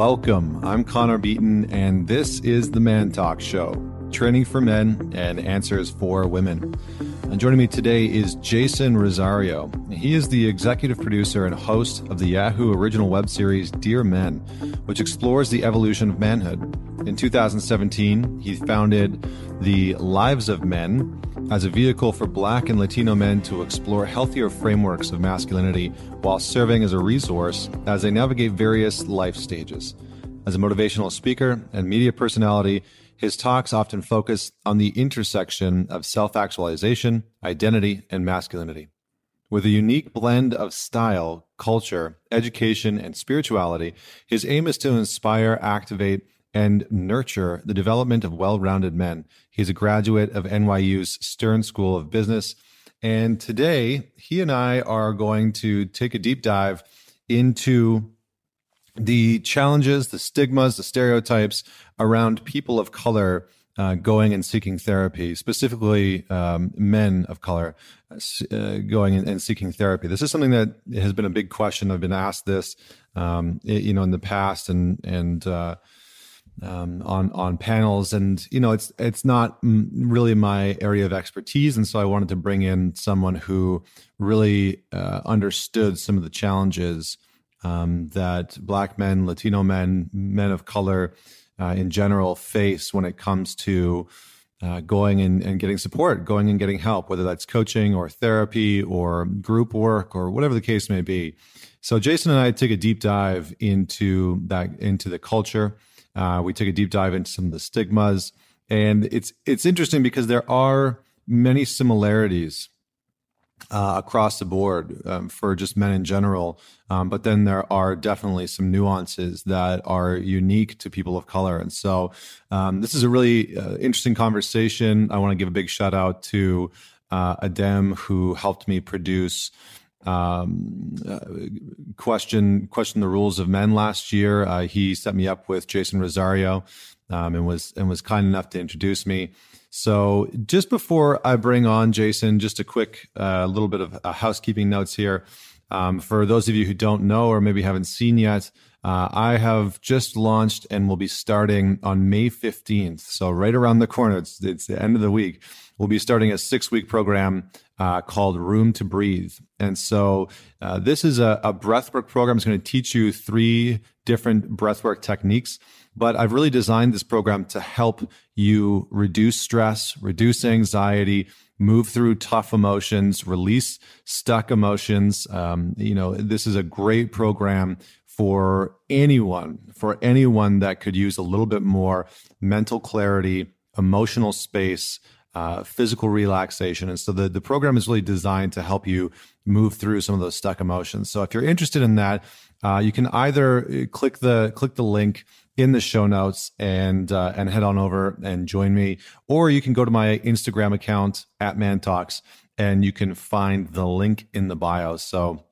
Welcome. I'm Connor Beaton, and this is the Man Talk Show training for men and answers for women. And joining me today is Jason Rosario. He is the executive producer and host of the Yahoo original web series Dear Men, which explores the evolution of manhood. In 2017, he founded the Lives of Men as a vehicle for black and Latino men to explore healthier frameworks of masculinity while serving as a resource as they navigate various life stages. As a motivational speaker and media personality, his talks often focus on the intersection of self actualization, identity, and masculinity. With a unique blend of style, culture, education, and spirituality, his aim is to inspire, activate, and nurture the development of well rounded men. He's a graduate of NYU's Stern School of Business. And today, he and I are going to take a deep dive into the challenges, the stigmas, the stereotypes around people of color uh, going and seeking therapy, specifically um, men of color uh, going and, and, seeking therapy. This is something that has been a big question. I've been asked this, um, you know, in the past, and and uh, um, on on panels, and you know, it's it's not really my area of expertise, and so I wanted to bring in someone who really uh, understood some of the challenges um, that Black men, Latino men, men of color uh, in general face when it comes to uh, going and, and getting support, going and getting help, whether that's coaching or therapy or group work or whatever the case may be. So Jason and I take a deep dive into that into the culture. Uh, we took a deep dive into some of the stigmas, and it's it's interesting because there are many similarities uh, across the board um, for just men in general. Um, but then there are definitely some nuances that are unique to people of color. And so um, this is a really uh, interesting conversation. I want to give a big shout out to uh, Adem, who helped me produce. Um, uh, question question the rules of men last year. Uh, he set me up with Jason Rosario, um, and was and was kind enough to introduce me. So, just before I bring on Jason, just a quick uh, little bit of uh, housekeeping notes here. Um, for those of you who don't know or maybe haven't seen yet, uh, I have just launched and will be starting on May 15th. So, right around the corner, it's, it's the end of the week. We'll be starting a six week program uh, called Room to Breathe. And so, uh, this is a, a breathwork program. It's going to teach you three different breathwork techniques but I've really designed this program to help you reduce stress, reduce anxiety, move through tough emotions, release stuck emotions. Um, you know, this is a great program for anyone, for anyone that could use a little bit more mental clarity, emotional space, uh, physical relaxation. And so the, the program is really designed to help you move through some of those stuck emotions. So if you're interested in that, uh, you can either uh, click the click the link in the show notes and uh, and head on over and join me, or you can go to my Instagram account at Man Talks and you can find the link in the bio. So.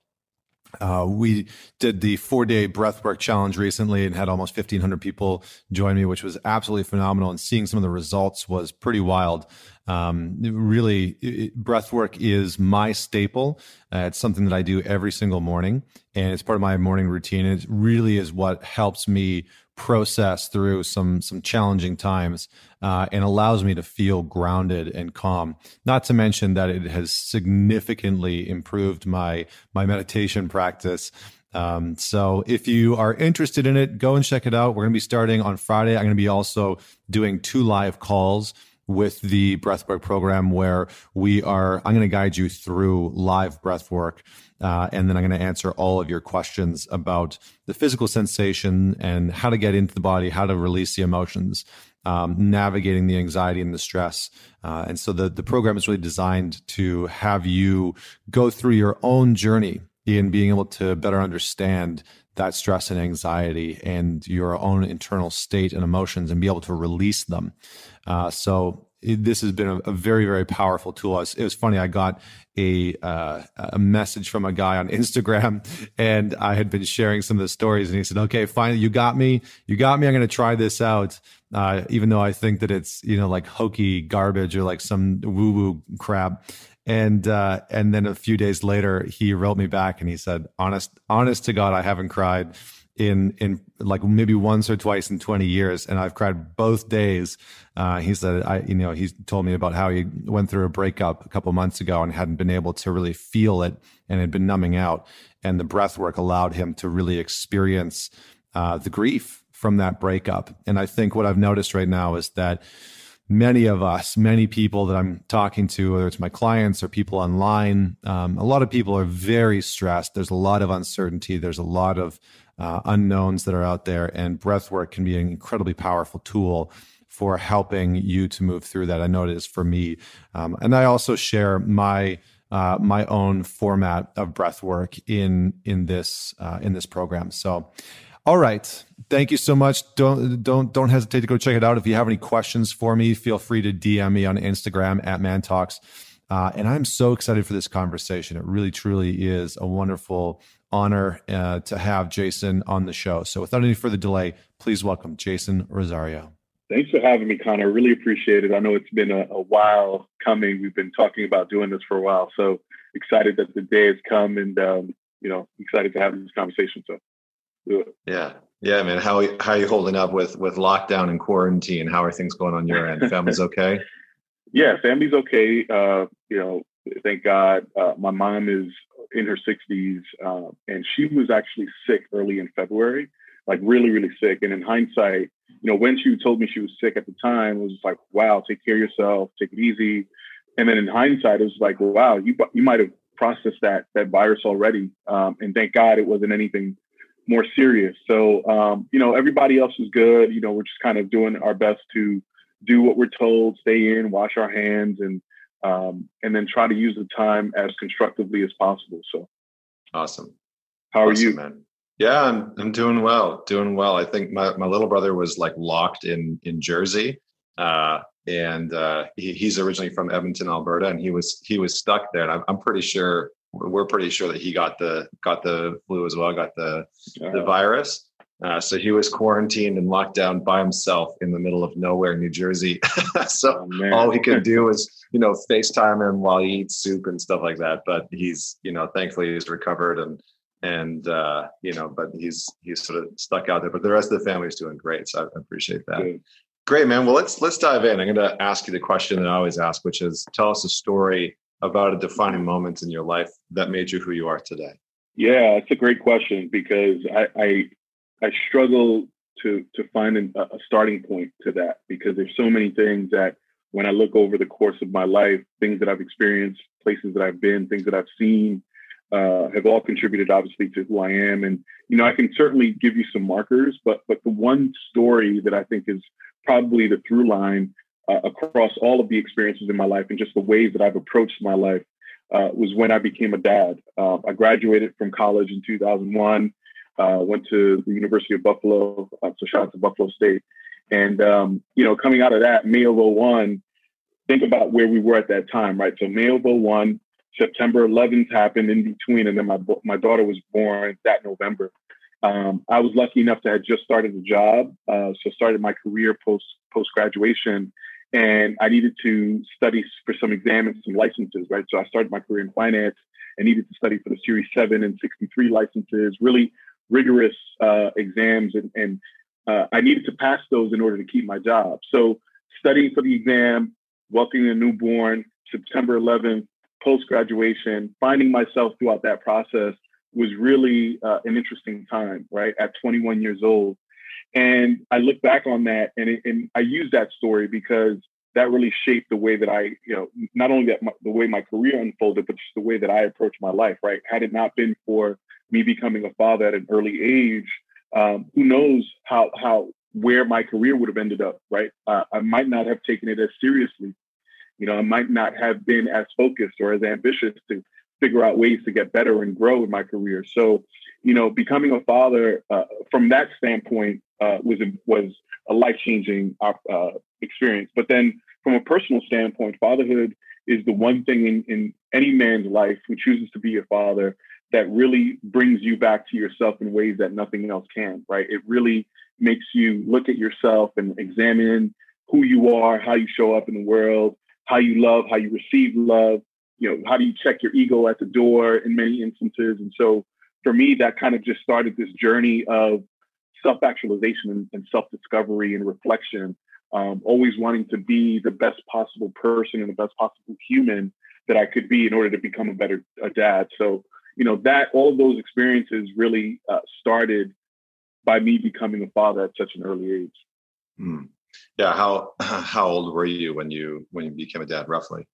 Uh, we did the four day breathwork challenge recently and had almost 1500 people join me, which was absolutely phenomenal. And seeing some of the results was pretty wild. Um, really, it, breath work is my staple. Uh, it's something that I do every single morning, and it's part of my morning routine. It really is what helps me process through some some challenging times uh, and allows me to feel grounded and calm. Not to mention that it has significantly improved my my meditation practice. Um, so if you are interested in it, go and check it out. We're going to be starting on Friday. I'm going to be also doing two live calls with the breathwork program where we are i'm going to guide you through live breathwork uh, and then i'm going to answer all of your questions about the physical sensation and how to get into the body how to release the emotions um, navigating the anxiety and the stress uh, and so the, the program is really designed to have you go through your own journey in being able to better understand that stress and anxiety and your own internal state and emotions and be able to release them. Uh, so this has been a, a, very very powerful tool. It was, it was funny. I got a uh, a message from a guy on Instagram, and I had been sharing some of the stories, and he said, "Okay, finally, you got me. You got me. I'm going to try this out." Uh, even though I think that it's you know like hokey garbage or like some woo woo crap. And uh, and then a few days later, he wrote me back and he said, "Honest, honest to God, I haven't cried." In in like maybe once or twice in 20 years and i've cried both days uh, he said i you know he told me about how he went through a breakup a couple months ago and hadn't been able to really feel it and had been numbing out and the breath work allowed him to really experience uh, the grief from that breakup and i think what i've noticed right now is that many of us, many people that I'm talking to, whether it's my clients or people online, um, a lot of people are very stressed. There's a lot of uncertainty. There's a lot of uh, unknowns that are out there, and breath work can be an incredibly powerful tool for helping you to move through that. I know it is for me, um, and I also share my. Uh, my own format of breath work in in this uh, in this program. So, all right. Thank you so much. Don't don't don't hesitate to go check it out. If you have any questions for me, feel free to DM me on Instagram at Man Talks. Uh, and I'm so excited for this conversation. It really, truly is a wonderful honor uh, to have Jason on the show. So, without any further delay, please welcome Jason Rosario. Thanks for having me, Connor. Really appreciate it. I know it's been a, a while coming. We've been talking about doing this for a while. So excited that the day has come, and um, you know, excited to have this conversation. So yeah. Yeah, man. How how are you holding up with with lockdown and quarantine? How are things going on your end? Family's okay? yeah, family's okay. Uh, you know, thank God. Uh, my mom is in her 60s, uh, and she was actually sick early in February, like really, really sick. And in hindsight, you know, when she told me she was sick at the time, it was like, wow, take care of yourself, take it easy. And then in hindsight, it was like, wow, you you might have processed that that virus already. Um, and thank God it wasn't anything more serious. So, um, you know, everybody else is good. You know, we're just kind of doing our best to do what we're told, stay in, wash our hands, and um, and then try to use the time as constructively as possible. So, awesome. How are awesome, you, man? Yeah, I'm I'm doing well, doing well. I think my, my little brother was like locked in in Jersey, uh, and uh, he, he's originally from Edmonton, Alberta, and he was he was stuck there. And I'm, I'm pretty sure we're pretty sure that he got the got the flu as well, got the the virus. Uh, so he was quarantined and locked down by himself in the middle of nowhere, New Jersey. so oh, all he could do was, you know, FaceTime him while he eats soup and stuff like that. But he's, you know, thankfully he's recovered and and uh, you know, but he's he's sort of stuck out there. But the rest of the family is doing great. So I appreciate that. Good. Great, man. Well, let's let's dive in. I'm going to ask you the question that I always ask, which is, tell us a story about a defining moment in your life that made you who you are today? Yeah, it's a great question because I I, I struggle to to find an, a starting point to that because there's so many things that when I look over the course of my life, things that I've experienced, places that I've been, things that I've seen, uh, have all contributed obviously to who I am. And you know, I can certainly give you some markers, but but the one story that I think is probably the through line uh, across all of the experiences in my life and just the ways that I've approached my life uh, was when I became a dad. Uh, I graduated from college in 2001, uh, went to the University of Buffalo, uh, so shout out to Buffalo State. And, um, you know, coming out of that, May of 01, think about where we were at that time, right? So May of 01, September 11th happened in between, and then my, my daughter was born that November. Um, I was lucky enough to have just started a job, uh, so started my career post post graduation, and I needed to study for some exams and some licenses, right? So I started my career in finance and needed to study for the Series 7 and 63 licenses, really rigorous uh, exams. And, and uh, I needed to pass those in order to keep my job. So studying for the exam, welcoming a newborn, September 11th, post graduation, finding myself throughout that process was really uh, an interesting time, right? At 21 years old, and I look back on that and, it, and I use that story because that really shaped the way that I, you know, not only that my, the way my career unfolded, but just the way that I approach my life, right? Had it not been for me becoming a father at an early age, um, who knows how, how, where my career would have ended up, right? Uh, I might not have taken it as seriously. You know, I might not have been as focused or as ambitious to figure out ways to get better and grow in my career. So, you know, becoming a father uh, from that standpoint uh, was a, was a life changing uh, experience. But then, from a personal standpoint, fatherhood is the one thing in, in any man's life who chooses to be a father that really brings you back to yourself in ways that nothing else can. Right? It really makes you look at yourself and examine who you are, how you show up in the world, how you love, how you receive love. You know, how do you check your ego at the door in many instances? And so, for me, that kind of just started this journey of self actualization and, self discovery and reflection. Um, always wanting to be the best possible person and the best possible human that I could be in order to become a better a dad. So, you know, that all of those experiences really uh, started by me becoming a father at such an early age. Mm. Yeah. How how old were you when you when you became a dad? Roughly.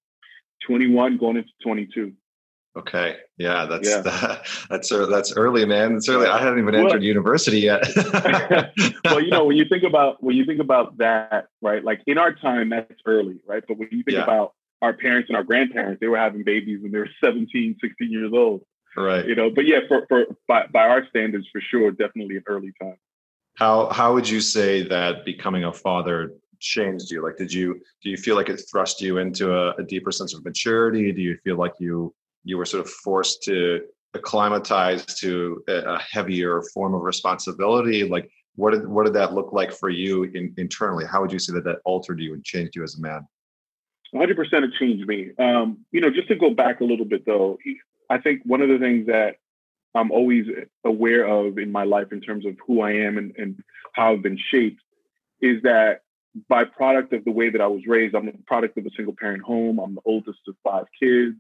Twenty one, going into twenty two. Okay. Yeah, that's yeah. That, that's that's early, man. It's early. I haven't even entered well, university yet. well, you know, when you think about when you think about that, right? Like in our time, that's early, right? But when you think yeah. about our parents and our grandparents, they were having babies when they were 17, 16 years old. Right. You know, but yeah, for, for by, by our standards, for sure, definitely an early time. How how would you say that becoming a father changed you? Like, did you do you feel like it thrust you into a, a deeper sense of maturity? Do you feel like you you were sort of forced to acclimatize to a heavier form of responsibility like what did what did that look like for you in, internally how would you say that that altered you and changed you as a man 100% it changed me um, you know just to go back a little bit though i think one of the things that i'm always aware of in my life in terms of who i am and, and how i've been shaped is that by product of the way that i was raised i'm the product of a single parent home i'm the oldest of five kids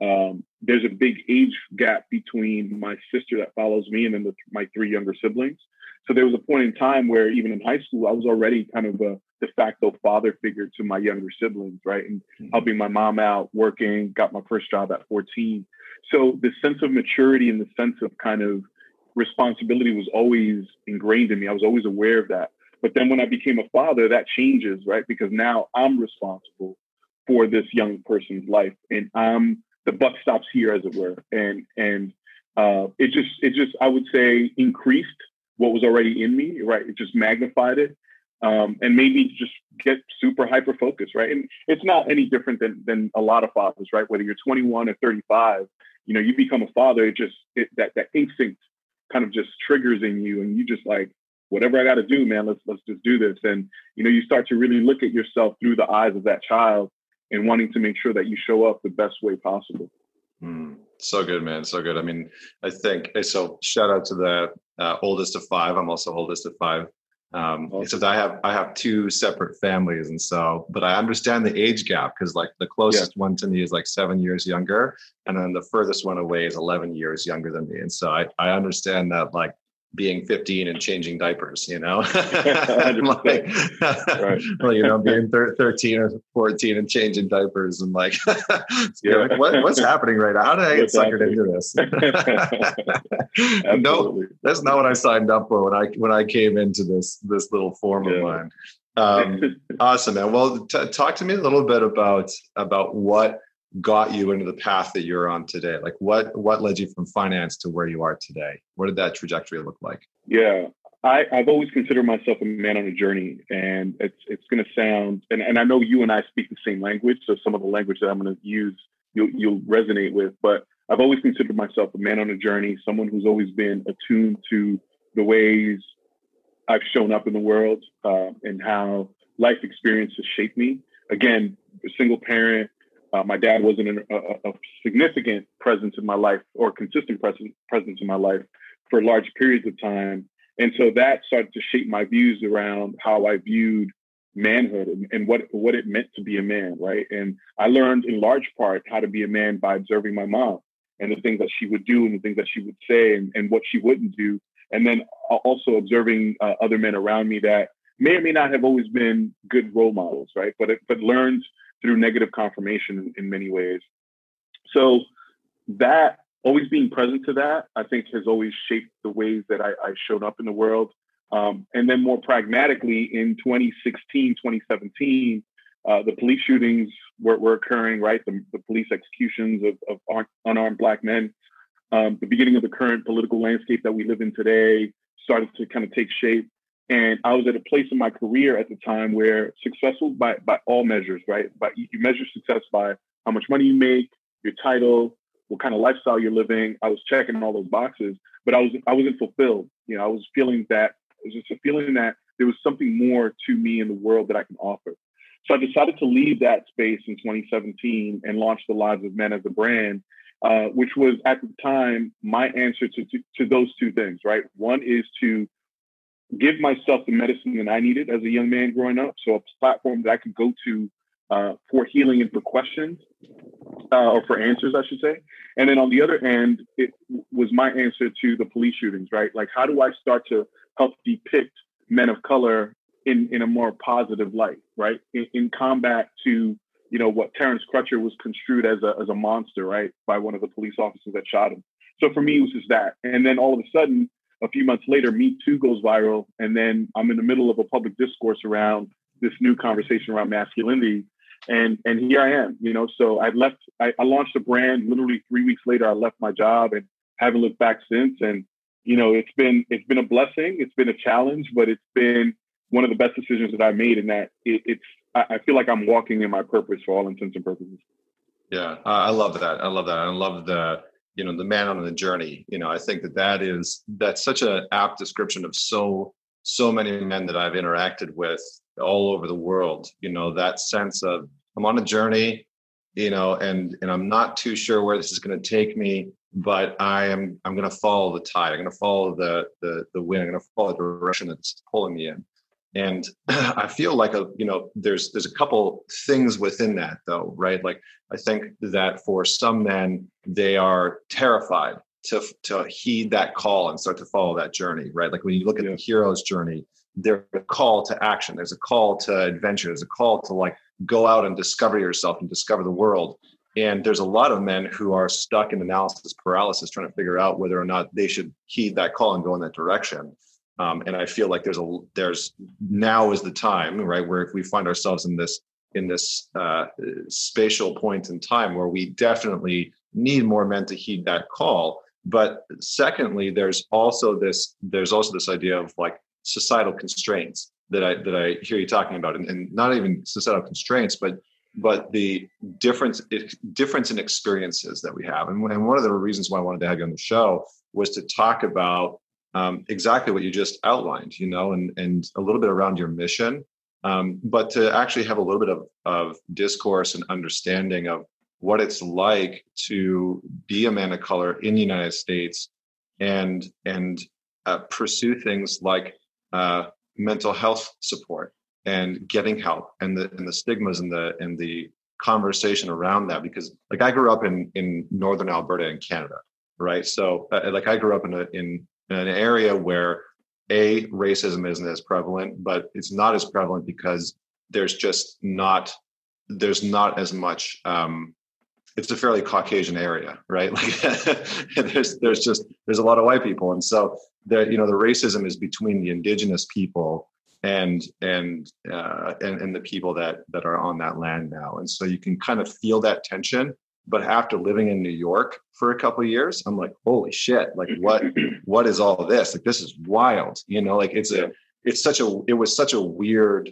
um, there's a big age gap between my sister that follows me and then the, my three younger siblings. So there was a point in time where even in high school, I was already kind of a de facto father figure to my younger siblings, right? And mm-hmm. helping my mom out, working, got my first job at 14. So the sense of maturity and the sense of kind of responsibility was always ingrained in me. I was always aware of that. But then when I became a father, that changes, right? Because now I'm responsible for this young person's life and I'm the buck stops here, as it were, and and uh, it just it just I would say increased what was already in me, right? It just magnified it, um, and made me just get super hyper focused, right? And it's not any different than than a lot of fathers, right? Whether you're 21 or 35, you know, you become a father, it just it, that that instinct kind of just triggers in you, and you just like whatever I got to do, man. Let's let's just do this, and you know, you start to really look at yourself through the eyes of that child and wanting to make sure that you show up the best way possible. Mm, so good, man. So good. I mean, I think so. Shout out to the uh, oldest of five. I'm also oldest of five. Um. Except I have I have two separate families, and so but I understand the age gap because like the closest yeah. one to me is like seven years younger, and then the furthest one away is eleven years younger than me, and so I I understand that like being 15 and changing diapers, you know, like, right. well, you know, being thir- 13 or 14 and changing diapers and like, yeah. like what, what's happening right now? How did I get suckered into this? no, that's not what I signed up for when I, when I came into this, this little form yeah. of mine. Um, awesome, man. Well, t- talk to me a little bit about, about what got you into the path that you're on today? Like what what led you from finance to where you are today? What did that trajectory look like? Yeah. I, I've always considered myself a man on a journey, and it's it's going to sound, and, and I know you and I speak the same language, so some of the language that I'm going to use you'll you'll resonate with. But I've always considered myself a man on a journey, someone who's always been attuned to the ways I've shown up in the world uh, and how life experiences shape me. Again, a single parent, uh, my dad wasn't an, a, a, significant presence in my life or consistent presence presence in my life for large periods of time, and so that started to shape my views around how I viewed manhood and, and what what it meant to be a man, right? And I learned in large part how to be a man by observing my mom and the things that she would do and the things that she would say and, and what she wouldn't do, and then also observing uh, other men around me that may or may not have always been good role models, right? But it, but learned through negative confirmation in, many ways. So that always being present to that, I think has always shaped the ways that I, I showed up in the world. Um, and then more pragmatically in 2016, 2017, uh, the police shootings were, were occurring, right? The, the police executions of, of, unarmed black men. Um, the beginning of the current political landscape that we live in today started to kind of take shape. And I was at a place in my career at the time where successful by, by all measures, right? But you measure success by how much money you make, your title, what kind of lifestyle you're living. I was checking all those boxes, but I was I wasn't fulfilled. You know, I was feeling that it was just a feeling that there was something more to me in the world that I can offer. So I decided to leave that space in 2017 and launch the Lives of Men as a brand uh, which was at the time my answer to, to, to those two things, right? One is to give myself the medicine that I needed as a young man growing up. So a platform that I could go to uh, for healing and for questions, uh, or for answers, I should say. And then on the other end, it was my answer to the police shootings, right? Like, how do I start to help depict men of color in, in a more positive light, right? In, in combat to, you know, what Terrence Crutcher was construed as a, as a monster, right? By one of the police officers that shot him. So for me, it was just that. And then all of a sudden, a few months later, Me Too goes viral. And then I'm in the middle of a public discourse around this new conversation around masculinity. And and here I am, you know. So I left. I, I launched a brand. Literally three weeks later, I left my job and haven't looked back since. And you know, it's been it's been a blessing. It's been a challenge, but it's been one of the best decisions that I made. In that it, it's I, I feel like I'm walking in my purpose for all intents and purposes. Yeah, I love that. I love that. I love the you know the man on the journey. You know i think that that is that's such an apt description of so so many men that i've interacted with all over the world you know that sense of i'm on a journey you know and and i'm not too sure where this is going to take me but i am i'm going to follow the tide. I'm going to follow the the the wind. I'm going to follow the direction that's pulling me in and i feel like a you know there's there's a couple things within that though right? Like i think that for some men they are terrified to to heed that call and start to follow that journey right? Like when you look at yeah. the hero's journey there's a call to action there's a call to adventure there's a call to like go out and discover yourself and discover the world. And there's a lot of men who are stuck in analysis paralysis trying to figure out whether or not they should heed that call and go in that direction um, and I feel like there's a there's now is the time, right, where if we find ourselves in this in this uh, spatial point in time where we definitely need more men to heed that call. But secondly, there's also this there's also this idea of like societal constraints that I that I hear you talking about, and, and not even societal constraints, but but the difference difference in experiences that we have. And, and one of the reasons why I wanted to have you on the show was to talk about um, exactly what you just outlined, you know, and and a little bit around your mission, um, but to actually have a little bit of of discourse and understanding of what it's like to be a man of color in the United States, and and uh, pursue things like uh, mental health support and getting help, and the and the stigmas and the and the conversation around that. Because like I grew up in in northern Alberta in Canada, right? So uh, like I grew up in a in an area where a racism isn't as prevalent, but it's not as prevalent because there's just not there's not as much. Um, it's a fairly Caucasian area, right? Like there's there's just there's a lot of white people, and so the you know the racism is between the indigenous people and and uh, and and the people that that are on that land now, and so you can kind of feel that tension but after living in New York for a couple years, I'm like, holy shit! Like, what what is all this? Like, this is wild. You know, like it's a it's such a it was such a weird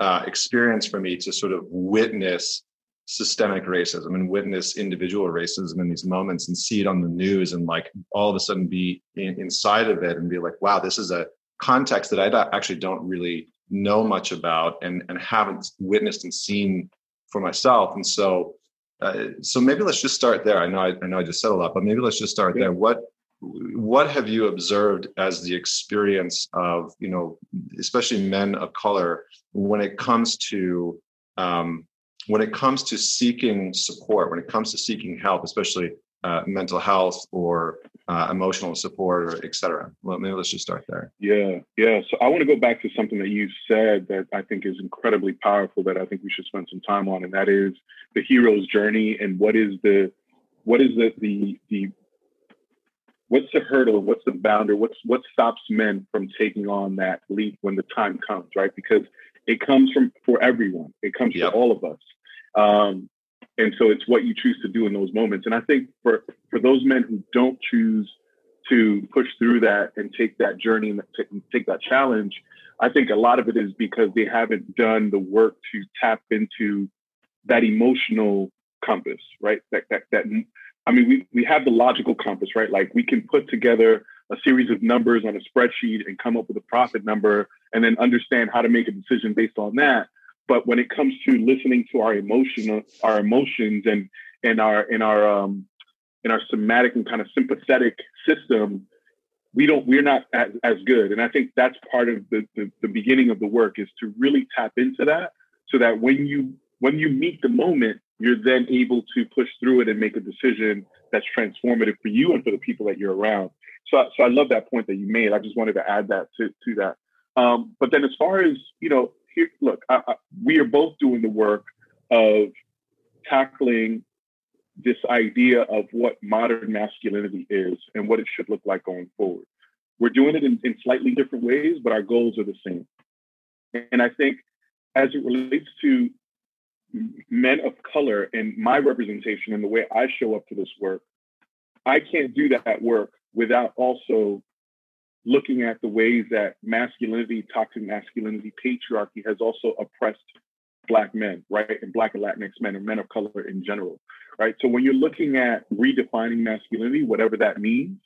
uh, experience for me to sort of witness systemic racism and witness individual racism in these moments and see it on the news and like all of a sudden be in, inside of it and be like, wow, this is a context that I actually don't really know much about and and haven't witnessed and seen for myself. And so uh, so maybe let's just start there. I know I, I, know I just said a lot, but maybe let's just start there. What what have you observed as the experience of you know, especially men of color, when it comes to um, when it comes to seeking support, when it comes to seeking help, especially uh, mental health or uh, emotional support or et cetera. Well, maybe let's just start there. Yeah, yeah. So I want to go back to something that you said that I think is incredibly powerful that I think we should spend some time on, and that is the hero's journey and what is the what is the the the what's the hurdle what's the boundary what's what stops men from taking on that leap when the time comes right because it comes from for everyone it comes yep. for all of us um, and so it's what you choose to do in those moments. And i think for for those men who don't choose to push through that and take that journey and take that challenge i think a lot of it is because they haven't done the work to tap into that emotional compass right? That that, that i mean we, we have the logical compass right? Like we can put together a series of numbers on a spreadsheet and come up with a profit number and then understand how to make a decision based on that but when it comes to listening to our emotional, our emotions and and our and our um, in our somatic and kind of sympathetic system, we don't we're not as, as good. And I think that's part of the, the the beginning of the work is to really tap into that so that when you when you meet the moment, you're then able to push through it and make a decision that's transformative for you and for the people that you're around. So, so I love that point that you made. I just wanted to add that to, to that. Um, but then as far as, you know, here, look, I, I, we are both doing the work of tackling this idea of what modern masculinity is and what it should look like going forward. We're doing it in, in slightly different ways, but our goals are the same. And I think as it relates to men of color and my representation and the way I show up to this work, I can't do that work without also looking at the ways that masculinity, toxic masculinity, patriarchy has also oppressed black men, right? And black and Latinx men and men of color in general, right? So when you're looking at redefining masculinity, whatever that means,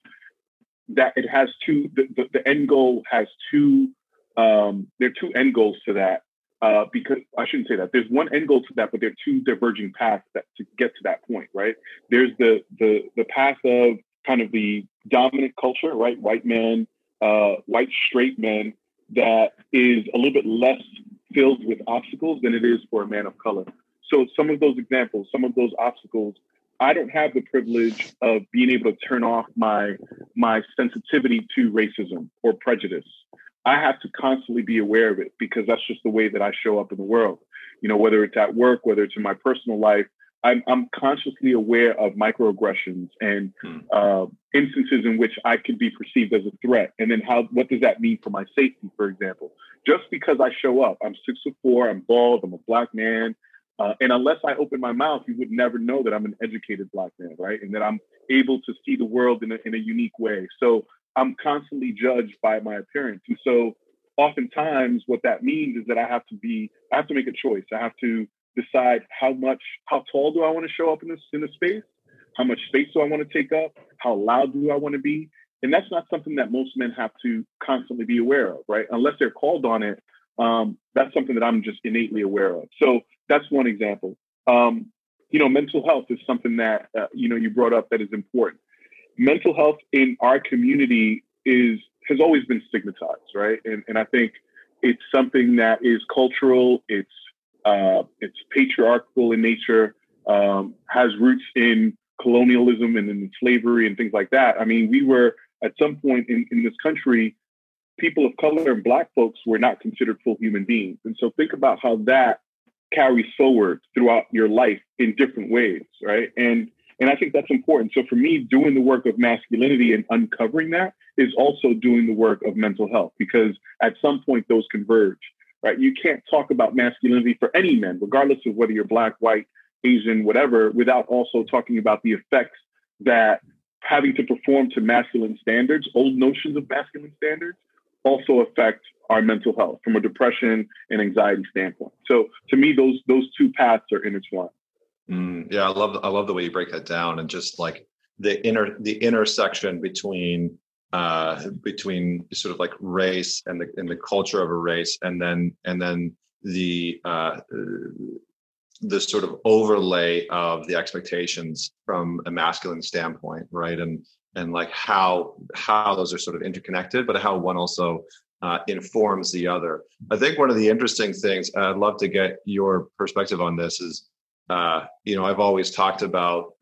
that it has two, the, the, the end goal has two, um, there are two end goals to that. Uh, because I shouldn't say that. There's one end goal to that, but there are two diverging paths that to get to that point, right? There's the the the path of kind of the dominant culture, right? White men, uh, white straight men, that is a little bit less filled with obstacles than it is for a man of color. So some of those examples, some of those obstacles, I don't have the privilege of being able to turn off my my sensitivity to racism or prejudice. I have to constantly be aware of it because that's just the way that I show up in the world. You know, whether it's at work, whether it's in my personal life, I'm, I'm consciously aware of microaggressions and hmm. uh, instances in which I could be perceived as a threat. And then how, what does that mean for my safety, for example? Just because I show up, I'm six foot four, I'm bald, I'm a black man. Uh, and unless I open my mouth, you would never know that I'm an educated black man, right? And that I'm able to see the world in a, in a unique way. So I'm constantly judged by my appearance. And so oftentimes what that means is that I have to be, I have to make a choice. I have to decide how much, how tall do I want to show up in this in a space? How much space do I want to take up? How loud do I want to be? And that's not something that most men have to constantly be aware of, right? Unless they're called on it. Um, that's something that I'm just innately aware of. So that's one example. Um, you know, mental health is something that uh, you know you brought up that is important. Mental health in our community is has always been stigmatized, right? And and I think it's something that is cultural. It's uh, it's patriarchal in nature, um, has roots in colonialism and in slavery and things like that. I mean, we were at some point in, in this country, people of color and black folks were not considered full human beings. And so think about how that carries forward throughout your life in different ways, right? And and I think that's important. So for me, doing the work of masculinity and uncovering that is also doing the work of mental health because at some point those converge right? You can't talk about masculinity for any men, regardless of whether you're black, white, Asian, whatever, without also talking about the effects that having to perform to masculine standards, old notions of masculine standards, also affect our mental health from a depression and anxiety standpoint. So to me, those those two paths are intertwined. Mm, yeah, I love I love the way you break that down and just like the inner the intersection between uh, between sort of like race and the and the culture of a race, and then and then the uh, the sort of overlay of the expectations from a masculine standpoint, right? And and like how how those are sort of interconnected, but how one also uh, informs the other. I think one of the interesting things I'd love to get your perspective on this is, uh, you know, I've always talked about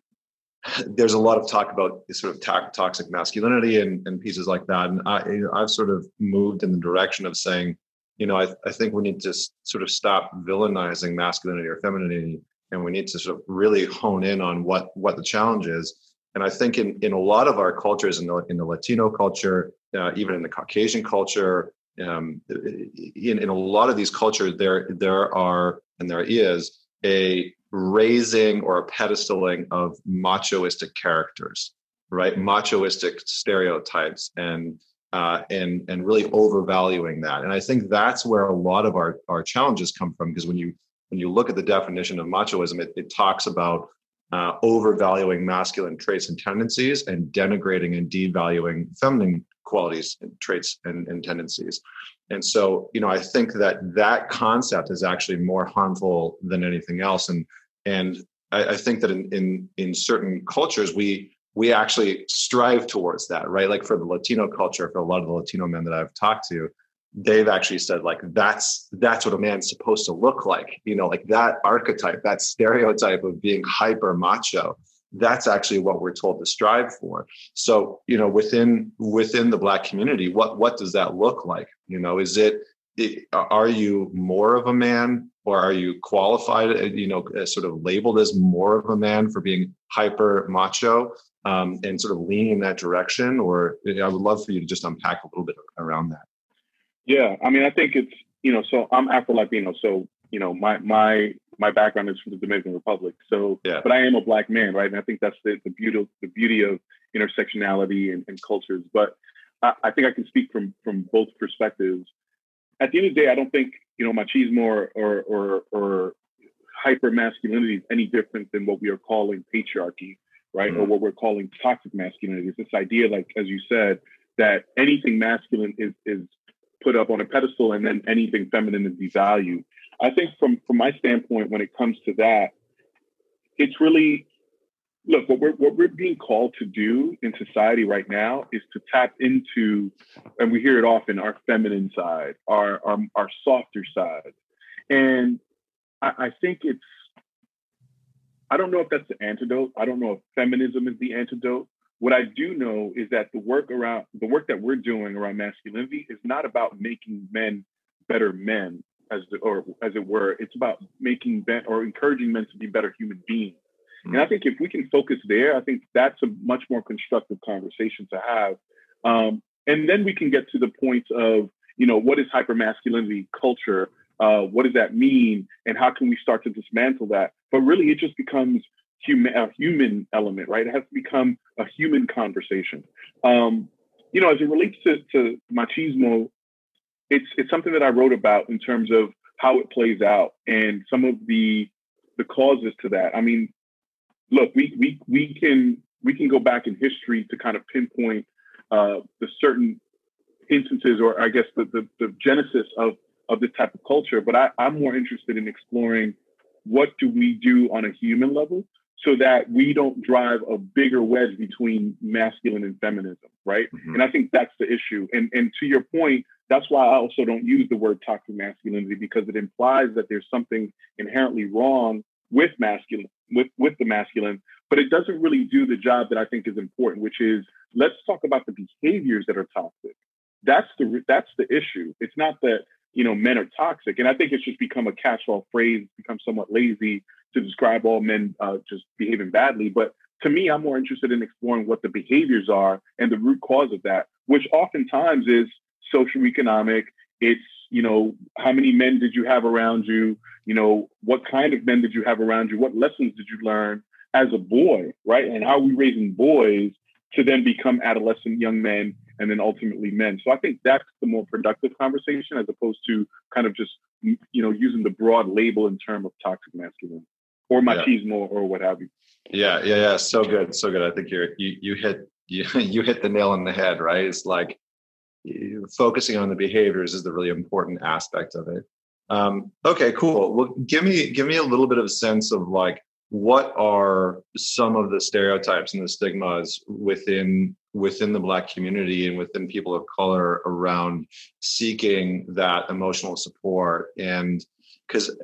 there's a lot of talk about sort of to- toxic masculinity and, and pieces like that. And I, I've sort of moved in the direction of saying, you know, I, I think we need to sort of stop villainizing masculinity or femininity, and we need to sort of really hone in on what what the challenge is. And I think in in a lot of our cultures, in the in the Latino culture, uh, even in the Caucasian culture, um, in in a lot of these cultures, there there are and there is a raising or a pedestaling of machoistic characters, right? Machoistic stereotypes and uh, and and really overvaluing that. And I think that's where a lot of our our challenges come from because when you when you look at the definition of machoism, it, it talks about uh, overvaluing masculine traits and tendencies and denigrating and devaluing feminine qualities and traits and, and tendencies. And so, you know, I think that that concept is actually more harmful than anything else. And and I, I think that in, in in certain cultures we we actually strive towards that, right? Like for the Latino culture, for a lot of the Latino men that I've talked to, they've actually said like that's that's what a man's supposed to look like you know like that archetype that stereotype of being hyper macho that's actually what we're told to strive for. So you know within within the black community what what does that look like? You know is it, it are you more of a man or are you qualified uh, you know sort of labeled as more of a man for being hyper macho um, and sort of leaning in that direction? Or i would love for you to just unpack a little bit around that. Yeah, I mean, I think it's you know, so I'm Afro Latino, so you know, my my my background is from the Dominican Republic. So, yeah. but I am a black man, right? And I think that's the, the beauty the beauty of intersectionality and, and cultures. But I, I, think I can speak from from both perspectives. At the end of the day, I don't think you know machismo or or or, or hyper masculinity is any different than what we are calling patriarchy, right? Mm-hmm. Or what we're calling toxic masculinity. It's this idea, like as you said, that anything masculine is is put up on a pedestal and then anything feminine is devalued. I think from from my standpoint, when it comes to that, it's really look what we're what we're being called to do in society right now is to tap into, and we hear it often, our feminine side, our our, our softer side, and I, I think it's. I don't know if that's the antidote. I don't know if feminism is the antidote. What I do know is that the work around the work that we're doing around masculinity is not about making men better men, as the, or as it were. It's about making men or encouraging men to be better human beings. Mm-hmm. And I think if we can focus there, I think that's a much more constructive conversation to have. Um, and then we can get to the point of, you know, what is hypermasculinity culture? Uh, what does that mean? And how can we start to dismantle that? But really, it just becomes human a human element, right? It has to become a human conversation. Um, you know, as it relates to, to machismo, it's it's something that I wrote about in terms of how it plays out and some of the the causes to that. I mean, look, we we we can we can go back in history to kind of pinpoint uh, the certain instances, or I guess the, the, the genesis of of this type of culture. But I, I'm more interested in exploring what do we do on a human level so that we don't drive a bigger wedge between masculine and feminism, right? Mm-hmm. And I think that's the issue. And and to your point, that's why I also don't use the word toxic masculinity because it implies that there's something inherently wrong with masculine with with the masculine, but it doesn't really do the job that I think is important, which is let's talk about the behaviors that are toxic. That's the that's the issue. It's not that you know men are toxic, and I think it's just become a catch-all phrase, become somewhat lazy to describe all men uh, just behaving badly. But to me, I'm more interested in exploring what the behaviors are and the root cause of that, which oftentimes is social economic. It's, you know, how many men did you have around you? You know, what kind of men did you have around you? What lessons did you learn as a boy, right? And how are we raising boys to then become adolescent young men and then ultimately men? So I think that's the more productive conversation as opposed to kind of just, you know, using the broad label in terms of toxic masculinity or machismo yeah. or what have you. Yeah, yeah, yeah. So good, so good. I think you're you you hit you you hit the nail on the head, right? It's like focusing on the behaviors is the really important aspect of it. Um, okay, cool. Well, give me give me a little bit of a sense of like what are some of the stereotypes and the stigmas within within the black community and within people of color around seeking that emotional support and because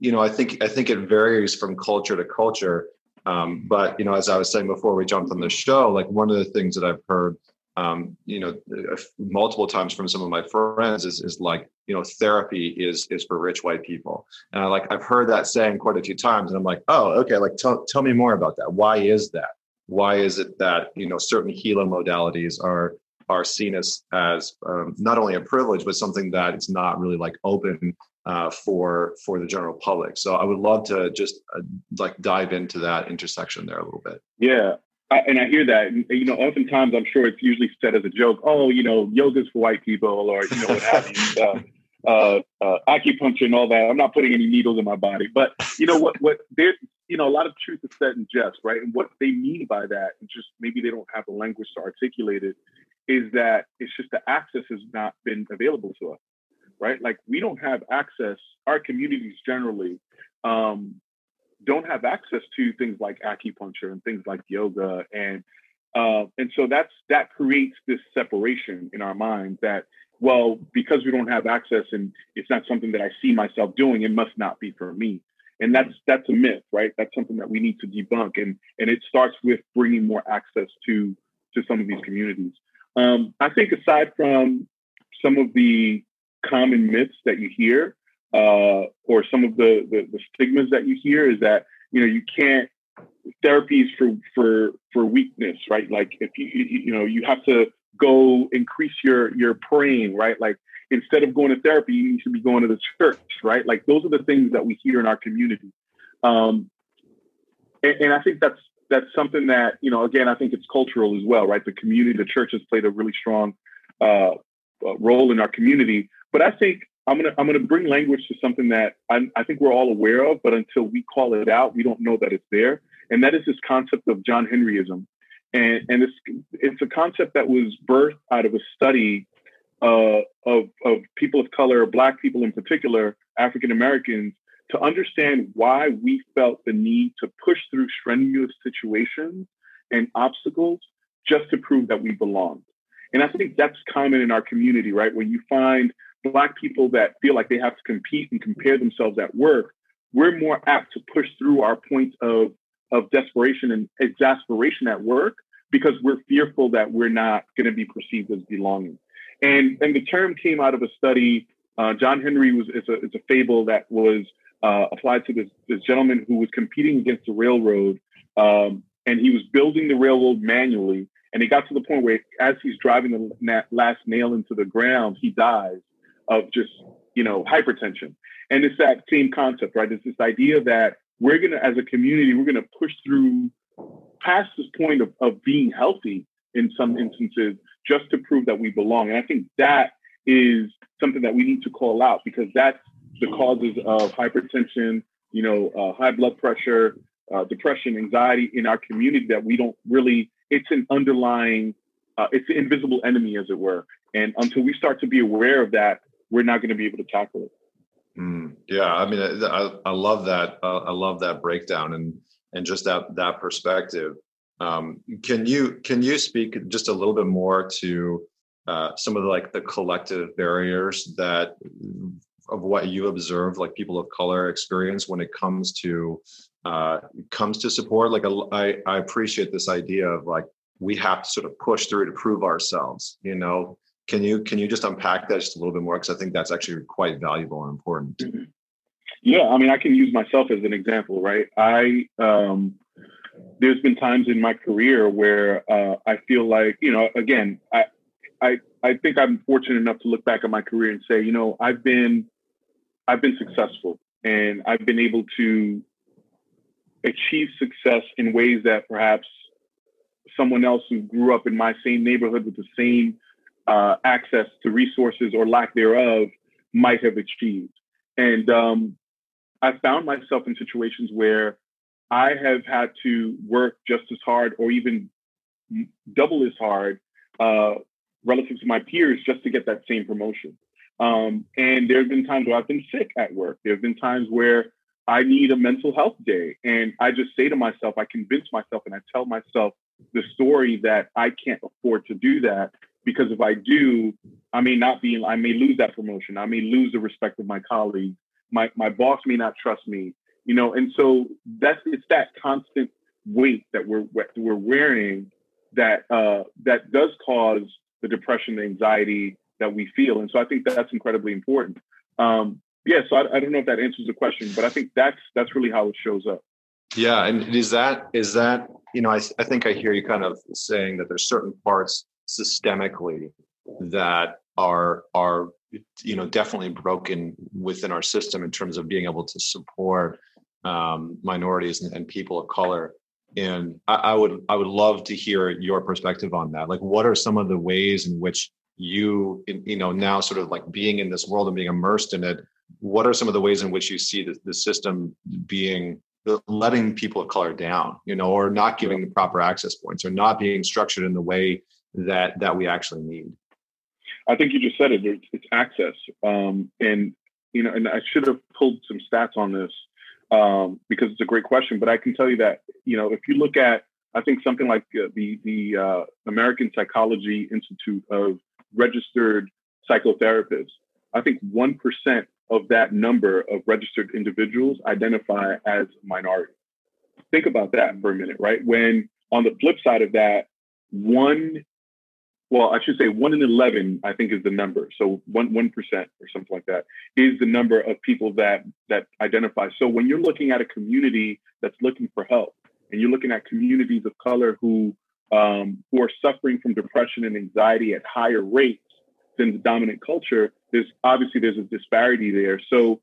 you know i think i think it varies from culture to culture um, but you know as i was saying before we jumped on the show like one of the things that i've heard um, you know multiple times from some of my friends is, is like you know therapy is is for rich white people and I like I've heard that saying quite a few times and I'm like oh okay like tell, tell me more about that why is that why is it that you know certain healing modalities are are seen as as um, not only a privilege but something that it's not really like open uh, for for the general public. So I would love to just uh, like dive into that intersection there a little bit. Yeah. I, and I hear that, and, you know, oftentimes I'm sure it's usually said as a joke. Oh, you know, yoga's for white people, or you know, what have you. Uh, uh, uh, acupuncture and all that. I'm not putting any needles in my body, but you know what? What there's, you know, a lot of truth is said in jest, right? And what they mean by that, just maybe they don't have the language to articulate it, is that it's just the access has not been available to us right? Like we don't have access, our communities generally, um, don't have access to things like acupuncture and things like yoga. And uh, and so that's that creates this separation in our minds that well because we don't have access and it's not something that i see myself doing it must not be for me. And that's that's a myth right? That's something that we need to debunk. And and it starts with bringing more access to to some of these communities. Um, i think aside from some of the common myths that you hear uh, or some of the, the, the stigmas that you hear is that you know you can't therapies for for for weakness right? Like if you you know you have to go increase your your praying right? Like instead of going to therapy you to be going to the church right? Like those are the things that we hear in our community. Um and, and i think that's that's something that you know again i think it's cultural as well right? The community the church has played a really strong uh, uh, role in our community. But i think I'm gonna I'm gonna bring language to something that I, I think we're all aware of, but until we call it out, we don't know that it's there. And that is this concept of John Henryism, and and it's it's a concept that was birthed out of a study uh, of of people of color, Black people in particular, African Americans, to understand why we felt the need to push through strenuous situations and obstacles just to prove that we belonged. And I think that's common in our community, right? When you find Black people that feel like they have to compete and compare themselves at work, we're more apt to push through our points of, of desperation and exasperation at work because we're fearful that we're not going to be perceived as belonging. And, and the term came out of a study. Uh, John Henry was it's a, it's a fable that was uh, applied to this, this gentleman who was competing against the railroad, um, and he was building the railroad manually. And he got to the point where, as he's driving the last nail into the ground, he dies of just you know hypertension. And it's that same concept right? It's this idea that we're going to as a community we're going to push through past this point of, of being healthy in some instances just to prove that we belong. And i think that is something that we need to call out because that's the causes of hypertension you know uh, high blood pressure uh, depression anxiety in our community that we don't really it's an underlying uh, it's an invisible enemy as it were. And until we start to be aware of that we're not going to be able to tackle it. Mm, yeah, I mean, I, I love that. I love that breakdown and and just that that perspective. Um, can you can you speak just a little bit more to uh, some of the, like the collective barriers that of what you observe, like people of color experience when it comes to uh, comes to support? Like I I appreciate this idea of like we have to sort of push through to prove ourselves. You know, can you can you just unpack that just a little bit more? Because I think that's actually quite valuable and important. Mm-hmm. Yeah, I mean, I can use myself as an example, right? I um, there's been times in my career where uh, I feel like, you know, again, I I I think I'm fortunate enough to look back at my career and say, you know, I've been I've been successful and I've been able to achieve success in ways that perhaps someone else who grew up in my same neighborhood with the same uh, access to resources or lack thereof might have achieved. And um, I found myself in situations where I have had to work just as hard or even double as hard uh, relative to my peers just to get that same promotion. Um, and there have been times where I've been sick at work. There have been times where I need a mental health day. And I just say to myself, I convince myself and I tell myself the story that I can't afford to do that because if I do, I may not be, I may lose that promotion. I may lose the respect of my colleagues. My my boss may not trust me, you know. And so that's it's that constant weight that we're we're wearing that uh, that does cause the depression, the anxiety that we feel. And so I think that's incredibly important. Um, yeah, so I, I don't know if that answers the question, but I think that's that's really how it shows up. Yeah, and is that is that you know I I think I hear you kind of saying that there's certain parts systemically that are are you know definitely broken within our system in terms of being able to support um, minorities and, and, people of color. And I, I, would i would love to hear your perspective on that. Like what are some of the ways in which you you know now sort of like being in this world and being immersed in it what are some of the ways in which you see the, the system being letting people of color down you know or not giving the proper access points or not being structured in the way that that we actually need i think you just said it it's, access um, and you know and i should have pulled some stats on this um, because it's a great question. But I can tell you that you know if you look at I think something like uh, the the uh, American Psychology Institute of registered psychotherapists, I think one percent of that number of registered individuals identify as minority. Think about that for a minute, right? When on the flip side of that, one well, I should say one in 11, I think is the number. So one, 1% or something like that is the number of people that, that identify. So when you're looking at a community that's looking for help and you're looking at communities of color who, um, who are suffering from depression and anxiety at higher rates than the dominant culture, there's obviously there's a disparity there. So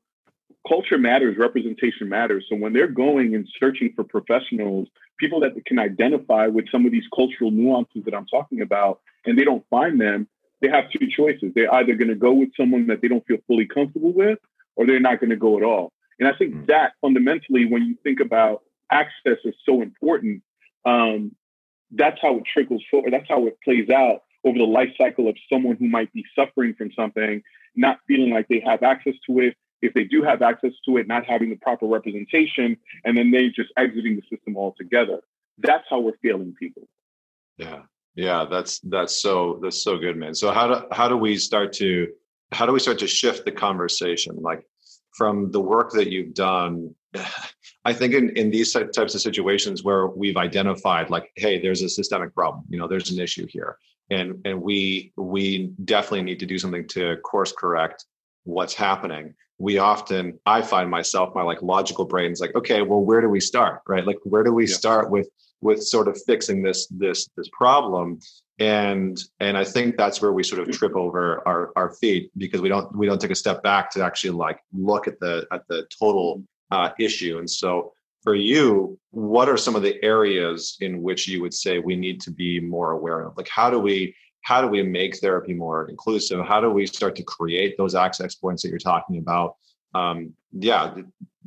culture matters, representation matters. So when they're going and searching for professionals, people that can identify with some of these cultural nuances that I'm talking about, and they don't find them, they have two choices. They're either going to go with someone that they don't feel fully comfortable with, or they're not going to go at all. And I think mm-hmm. that fundamentally, when you think about access, is so important. Um, that's how it trickles forward. That's how it plays out over the life cycle of someone who might be suffering from something, not feeling like they have access to it. If they do have access to it, not having the proper representation, and then they just exiting the system altogether. That's how we're failing people. Yeah, yeah, that's that's so that's so good, man. So how do how do we start to how do we start to shift the conversation, like from the work that you've done? I think in in these types of situations where we've identified, like, hey, there's a systemic problem. You know, there's an issue here, and and we we definitely need to do something to course correct what's happening we often i find myself my like logical brain's like okay well where do we start right? Like where do we yeah. start with with sort of fixing this this this problem? And and i think that's where we sort of trip over our our feet because we don't we don't take a step back to actually like look at the at the total uh, issue. And so for you what are some of the areas in which you would say we need to be more aware of? Like how do we how do we make therapy more inclusive how do we start to create those access points that you're talking about um, yeah,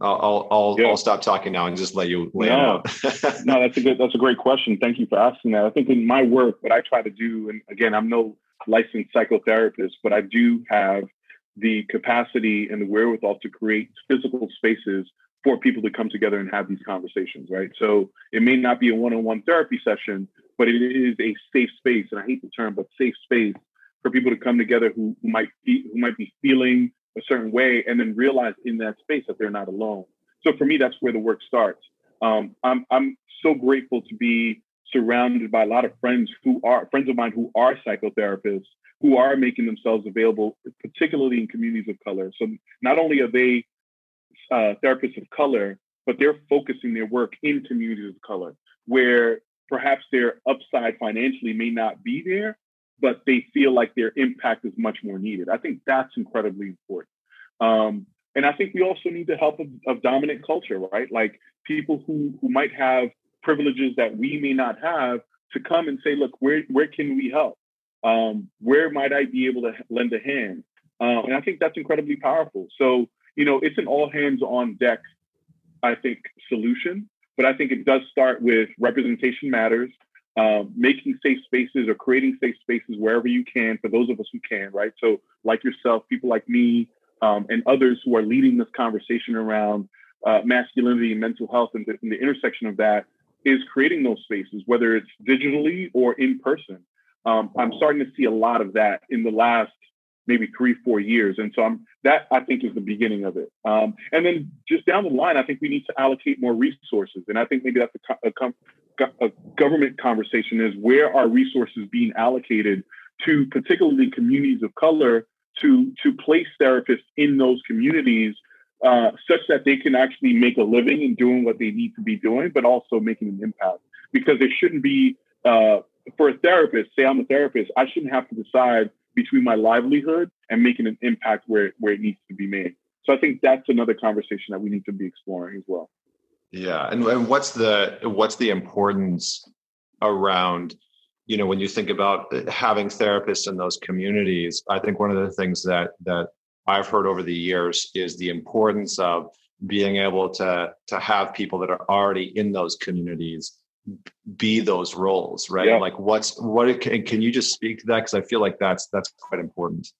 I'll I'll, yeah. I'll stop talking now and just let you lay no. no, that's a good that's a great question. Thank you for asking that. I think in my work, what I try to do, and again, I'm no licensed psychotherapist, but I do have the capacity and the wherewithal to create physical spaces for people to come together and have these conversations, right? So it may not be a one-on-one therapy session, but it is a safe space, and I hate the term, but safe space for people to come together who, who might be who might be feeling a certain way and then realize in that space that they're not alone. So for me, that's where the work starts. Um, I'm I'm so grateful to be surrounded by a lot of friends who are friends of mine who are psychotherapists who are making themselves available, particularly in communities of color. So not only are they uh, therapists of color, but they're focusing their work in communities of color where perhaps their upside financially may not be there, but they feel like their impact is much more needed. I think that's incredibly important. Um, and I think we also need the help of, of, dominant culture, right? Like people who who might have privileges that we may not have to come and say, look, where where can we help? Um, where might I be able to lend a hand? Um, and I think that's incredibly powerful. So you know, it's an all hands on deck, I think, solution. But I think it does start with representation matters um, making safe spaces or creating safe spaces wherever you can for those of us who can, right? So, like yourself, people like me, um, and others who are leading this conversation around uh, masculinity and mental health and the, and the, intersection of that is creating those spaces, whether it's digitally or in person. Um, I'm starting to see a lot of that in the last maybe three, four years. And so I'm, that I think is the beginning of it. Um, and then just down the line, I think we need to allocate more resources. And I think maybe that's a, a, a government conversation is where are resources being allocated to particularly communities of color to to place therapists in those communities uh, such that they can actually make a living and doing what they need to be doing, but also making an impact. Because it shouldn't be uh, for a therapist, say I'm a therapist, I shouldn't have to decide between my livelihood and making an impact where where it needs to be made. So I think that's another conversation that we need to be exploring as well. Yeah, and, and what's the what's the importance around you know when you think about having therapists in those communities? I think one of the things that that I've heard over the years is the importance of being able to to have people that are already in those communities be those roles right yeah. like what's what can, can you just speak to that because i feel like that's that's quite important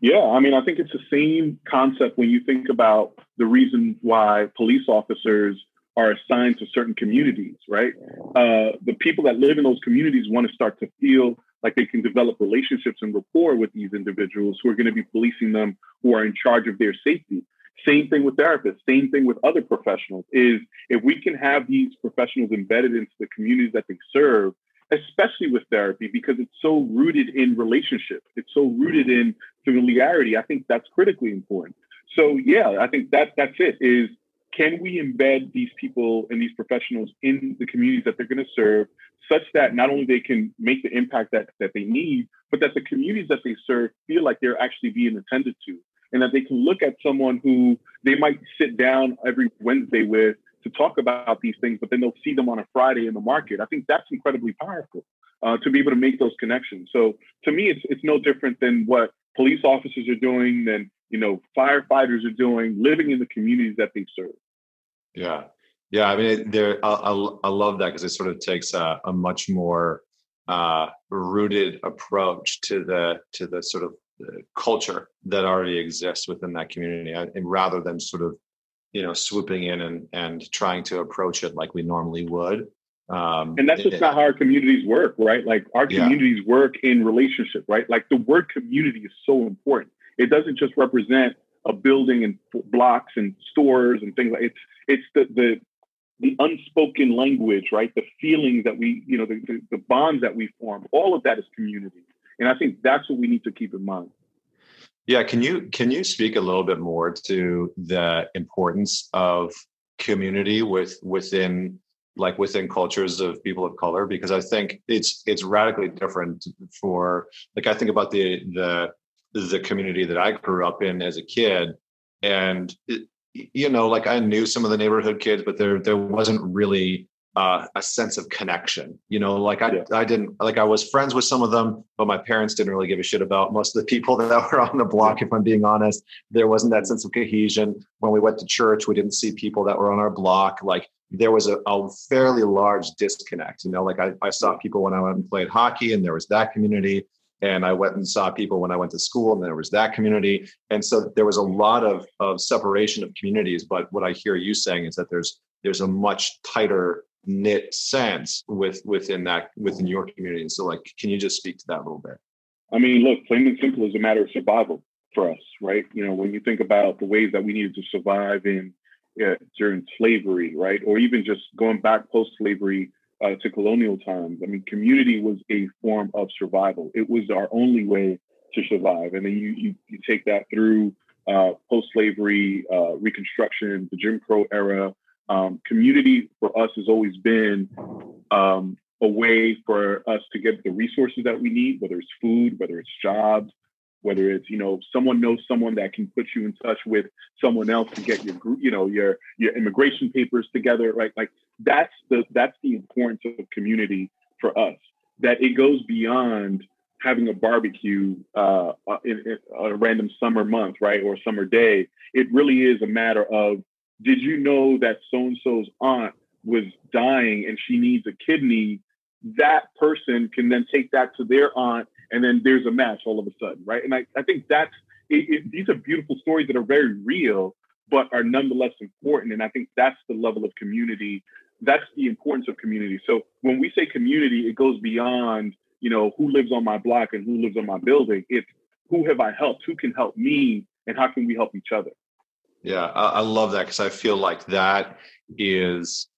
Yeah, I mean, I think it's the same concept when you think about the reason why police officers are assigned to certain communities, right? Uh, the people that live in those communities want to start to feel like they can develop relationships and rapport with these individuals who are going to be policing them, who are in charge of their safety. Same thing with therapists, same thing with other professionals is if we can have these professionals embedded into the communities that they serve, especially with therapy, because it's so rooted in relationship, it's so rooted in familiarity. I think that's critically important. So yeah, I think that that's it is can we embed these people and these professionals in the communities that they're going to serve such that not only they can make the impact that, that they need, but that the communities that they serve feel like they're actually being attended to and that they can look at someone who they might sit down every Wednesday with to talk about these things, but then they'll see them on a Friday in the market. I think that's incredibly powerful uh, to be able to make those connections. So to me, it's it's no different than what police officers are doing, than you know firefighters are doing, living in the communities that they serve. Yeah, yeah. I mean, there. I, I, I love that because it sort of takes a, a much more uh, rooted approach to the to the sort of culture that already exists within that community, and rather than sort of you know swooping in and and trying to approach it like we normally would. Um, and that's just it, not how our communities work, right? Like our communities yeah. work in relationship, right? Like the word community is so important. It doesn't just represent a building and blocks and stores and things like it's it's the the the unspoken language, right? The feelings that we, you know, the, the, the bonds that we form, all of that is community. And I think that's what we need to keep in mind. Yeah, can you can you speak a little bit more to the importance of community with within like within cultures of people of color because I think it's it's radically different for like I think about the the the community that I grew up in as a kid and it, you know like I knew some of the neighborhood kids but there there wasn't really uh, a sense of connection. You know, like I, yeah. I didn't like I was friends with some of them, but my parents didn't really give a shit about most of the people that were on the block. If I'm being honest, there wasn't that sense of cohesion. When we went to church, we didn't see people that were on our block. Like there was a, a fairly large disconnect. You know, like I, I saw people when I went and played hockey, and there was that community. And I went and saw people when I went to school, and there was that community. And so there was a lot of of separation of communities. But what I hear you saying is that there's there's a much tighter knit sense with within that within your community. And so, like, can you just speak to that a little bit? I mean, look, plain and simple is a matter of survival for us, right? You know, when you think about the ways that we needed to survive in uh, during slavery, right, or even just going back post-slavery uh, to colonial times. I mean, community was a form of survival. It was our only way to survive, and then you you, you take that through uh, post-slavery, uh, Reconstruction, the Jim Crow era, um, community for us has always been um, a way for us to get the resources that we need, whether it's food, whether it's jobs, whether it's you know someone knows someone that can put you in touch with someone else to get your you know your your immigration papers together, right? Like that's the that's the importance of community for us. That it goes beyond having a barbecue uh, in, in a random summer month, right, or summer day. It really is a matter of did you know that so and so's aunt was dying and she needs a kidney? That person can then take that to their aunt, and then there's a match all of a sudden, right? And I, I think that's it, it, these are beautiful stories that are very real, but are nonetheless important. And I think that's the level of community. That's the importance of community. So when we say community, it goes beyond you know who lives on my block and who lives on my building. It's who have I helped? Who can help me? And how can we help each other? Yeah, I, I love that because I feel like that is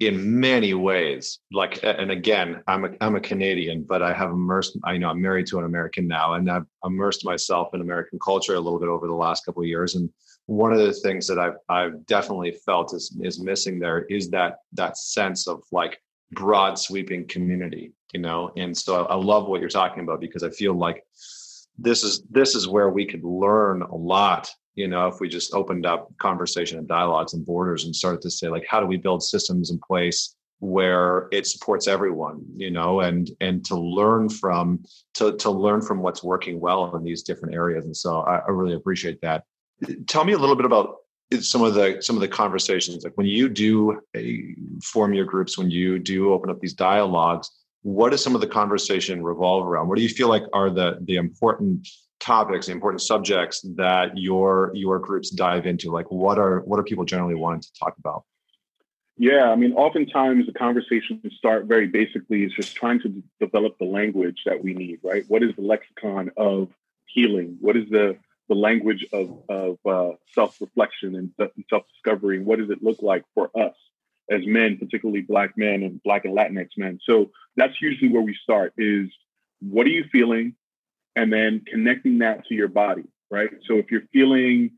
in many ways like and again i'm a i'm a canadian but i have immersed i know i'm married to an american now and i've immersed myself in american culture a little bit over the last couple of years and one of the things that i've i've definitely felt is is missing there is that that sense of like broad sweeping community you know? And so i love what you're talking about because i feel like this is this is where we could learn a lot you know if we just opened up conversation and dialogues and borders and started to say like how do we build systems in place where it supports everyone you know and and to learn from to to learn from what's working well in these different areas. And so i, I really appreciate that. Tell me a little bit about some of the some of the conversations. Like when you do a, form your groups when you do open up these dialogues what does some of the conversation revolve around? What do you feel like are the the important topics, important subjects that your your groups dive into? Like, what are what are people generally wanting to talk about? Yeah, I mean, oftentimes the conversations start very basically is just trying to develop the language that we need, right? What is the lexicon of healing? What is the the language of of uh, self reflection and self discovery? What does it look like for us as men, particularly Black men and Black and Latinx men? So that's usually where we start. Is what are you feeling, and then connecting that to your body, right? So if you're feeling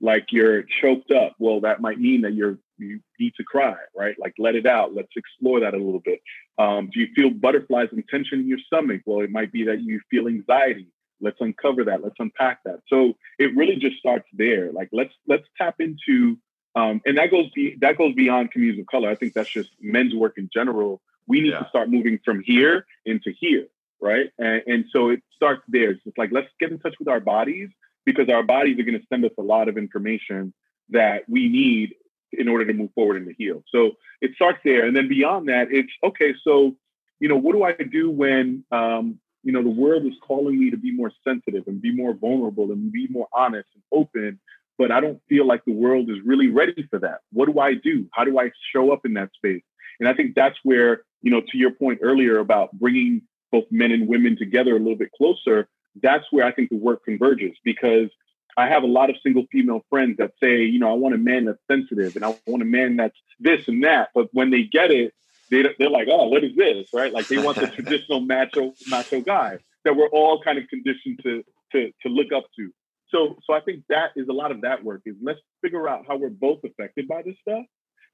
like you're choked up, well, that might mean that you're you need to cry, right? Like let it out. Let's explore that a little bit. Um, do you feel butterflies and tension in your stomach? Well, it might be that you feel anxiety. Let's uncover that. Let's unpack that. So it really just starts there. Like let's let's tap into, um, and that goes be, that goes beyond communities of color. I think that's just men's work in general. We need yeah. to start moving from here into here, right? And, and so it starts there. It's just like let's get in touch with our bodies because our bodies are going to send us a lot of information that we need in order to move forward and to heal. So it starts there. And then beyond that, it's okay, so, you know, what do I do when, um, you know, the world is calling me to be more sensitive and be more vulnerable and be more honest and open, but I don't feel like the world is really ready for that. What do I do? How do I show up in that space? And I think that's where, you know, to your point earlier about bringing both men and women together a little bit closer, that's where I think the work converges because I have a lot of single female friends that say, you know, I want a man that's sensitive and I want a man that's this and that. But when they get it, they, they're like, oh, what is this? Right? Like they want the traditional macho macho guy that we're all kind of conditioned to to to look up to. So so I think that is a lot of that work is let's figure out how we're both affected by this stuff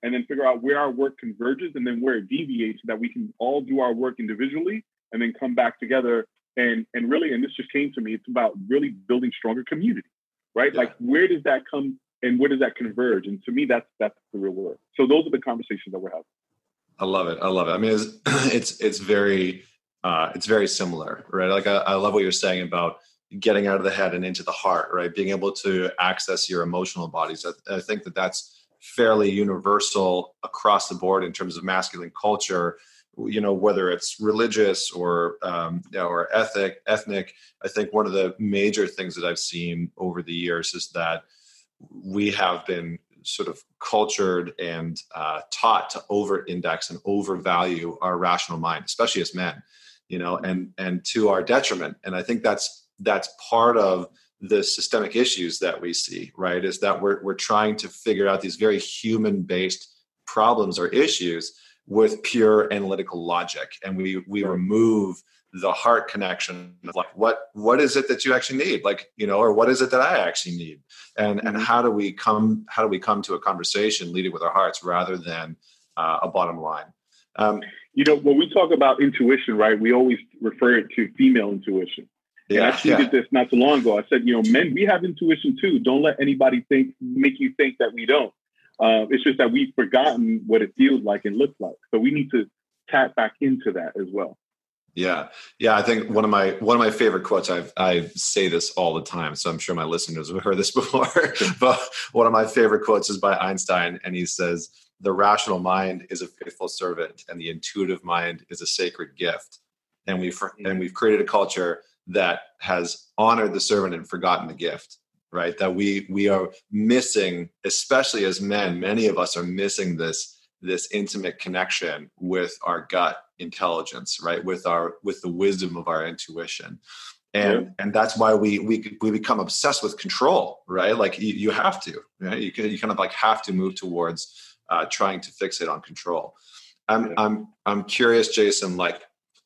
and then figure out where our work converges and then where it deviates so that we can all do our work individually and then come back together and and really and this just came to me it's about really building stronger community right? Yeah. Like where does that come and where does that converge? And to me, that's that's the real work. So those are the conversations that we're having. I love it. I love it. I mean, it's it's, it's very uh, it's very similar, right? Like I, I love what you're saying about getting out of the head and into the heart, right? Being able to access your emotional bodies. I, I think that that's fairly universal across the board in terms of masculine culture you know whether it's religious or um, or ethnic ethnic i think one of the major things that i've seen over the years is that we have been sort of cultured and uh, taught to over index and overvalue our rational mind especially as men you know and and to our detriment. And i think that's that's part of the systemic issues that we see right is that we're we're trying to figure out these very human based problems or issues with pure analytical logic and we we remove the heart connection of like what what is it that you actually need like you know or what is it that i actually need and and mm-hmm. how do we come how do we come to a conversation lead it with our hearts rather than uh, a bottom line um, you know when we talk about intuition right we always refer it to female intuition yeah, and I tweeted yeah. this not too long ago. I said, you know, men, we have intuition too. Don't let anybody think make you think that we don't. Uh, it's just that we've forgotten what it feels like and looks like. So we need to tap back into that as well. Yeah, yeah. I think one of my one of my favorite quotes. I I say this all the time, so I'm sure my listeners have heard this before. but one of my favorite quotes is by Einstein, and he says, "The rational mind is a faithful servant, and the intuitive mind is a sacred gift." And we've and we've created a culture that has honored the servant and forgotten the gift right that we we are missing especially as men many of us are missing this this intimate connection with our gut intelligence right with our with the wisdom of our intuition and yeah. and that's why we we we become obsessed with control right like you, you have to right you, you kind of like have to move towards uh, trying to fix it on control i'm yeah. i'm i'm curious jason like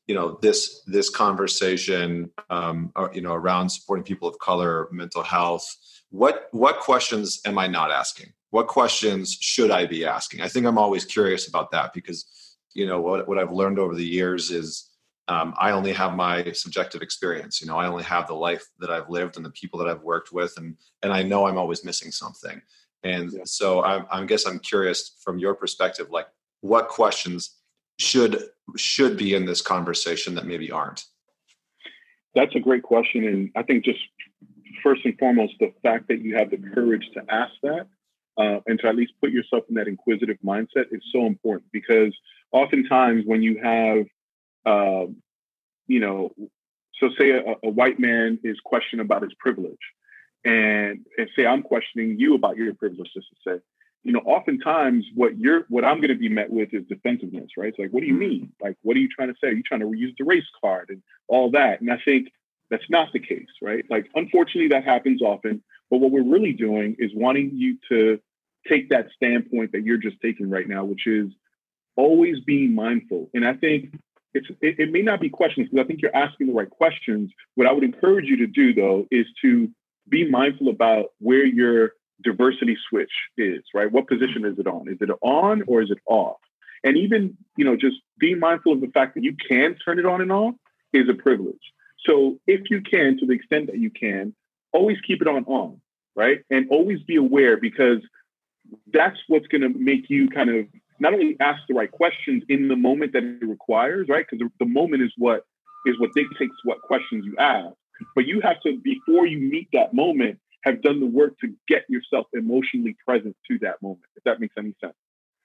you know this this conversation um, uh, you know around supporting people of color mental health what what questions am i not asking? What questions should i be asking? I think i'm always curious about that because you know what, what i've learned over the years is um, i only have my subjective experience you know i only have the life that i've lived and the people that i've worked with and and i know i'm always missing something. And yeah. so I, I guess i'm curious from your perspective like what questions should should be in this conversation that maybe aren't? That's a great question, and I think just first and foremost, the fact that you have the courage to ask that uh, and to at least put yourself in that inquisitive mindset is so important because oftentimes when you have, uh, you know, So say a, a white man is questioning about his privilege, and and say I'm questioning you about your privilege, just to say, you know, oftentimes what you're what I'm going to be met with is defensiveness, right? It's like, what do you mm-hmm. mean? Like, what are you trying to say? Are you trying to use the race card and all that? And I think that's not the case, right? Like, unfortunately, that happens often. But what we're really doing is wanting you to take that standpoint that you're just taking right now, which is always being mindful. And I think it's it, it may not be questions because I think you're asking the right questions. What I would encourage you to do though is to be mindful about where your diversity switch is, right? What position is it on? Is it on or is it off? And even, you know, just being mindful of the fact that you can turn it on and off is a privilege. So if you can, to the extent that you can, always keep it on on, right? And always be aware because that's what's going to make you kind of not only ask the right questions in the moment that it requires, right? Because the moment is what is what dictates what questions you ask. But you have to, before you meet that moment, have done the work to get yourself emotionally present to that moment, if that makes any sense.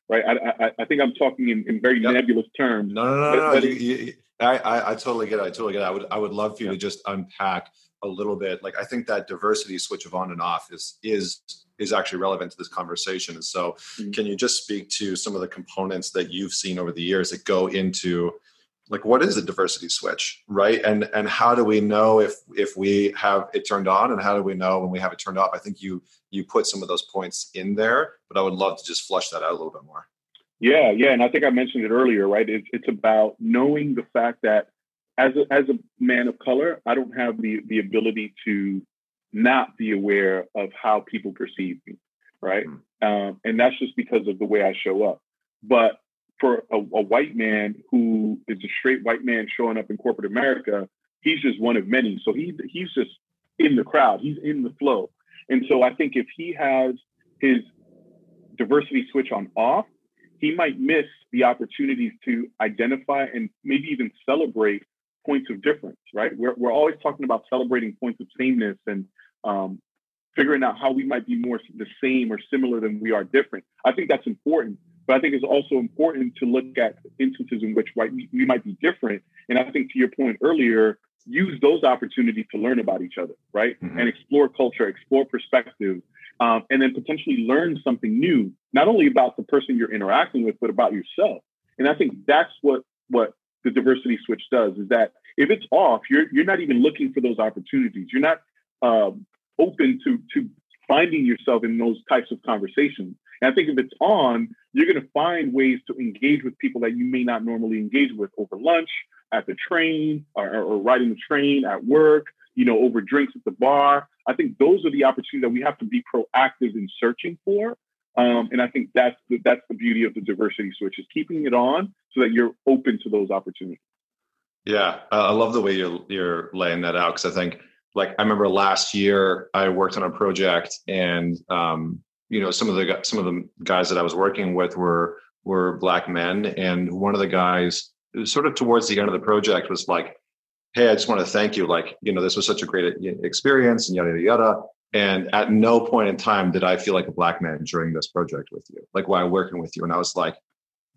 Right. I, I, I think I'm talking in, in very yep. nebulous terms. No, no, no, no. You, you, I, I, I, totally get it. I totally get it. I would, I would love for you to just unpack a little bit. Like, I think that diversity switch of on and off is, is is actually relevant to this conversation. And so, mm-hmm. can you just speak to some of the components that you've seen over the years that go into like what is a diversity switch right and and how do we know if if we have it turned on and how do we know when we have it turned off i think you you put some of those points in there but i would love to just flush that out a little bit more yeah yeah and i think i mentioned it earlier right it's, it's about knowing the fact that as a, as a man of color i don't have the the ability to not be aware of how people perceive me, right? Mm-hmm. Um, and that's just because of the way I show up. But for a, a, white man who is a straight white man showing up in corporate America, he's just one of many. So he he's just in the crowd. He's in the flow. And so I think if he has his diversity switch on off, he might miss the opportunities to identify and maybe even celebrate points of difference, right? We're, we're always talking about celebrating points of sameness and um, figuring out how we might be more the same or similar than we are different. I think that's important. But I think it's also important to look at instances in which right, we, we might be different. And I think to your point earlier, use those opportunities to learn about each other, right? Mm-hmm. And explore culture, explore perspectives, um, and then potentially learn something new, not only about the person you're interacting with, but about yourself. And I think that's what what the diversity switch does is that if it's off, you're you're not even looking for those opportunities. You're not um, open to to finding yourself in those types of conversations. And I think if it's on, you're going to find ways to engage with people that you may not normally engage with over lunch, at the train, or, or riding the train, at work, you know, over drinks at the bar. I think those are the opportunities that we have to be proactive in searching for. Um, and I think that's the, that's the beauty of the diversity switch is keeping it on so that you're open to those opportunities. Yeah, I love the way you're you're laying that out because I think like I remember last year I worked on a project and um, you know some of the some of the guys that I was working with were were black men and one of the guys sort of towards the end of the project was like hey I just want to thank you like you know this was such a great experience and yada yada yada and at no point in time did I feel like a black man during this project with you like while working with you and I was like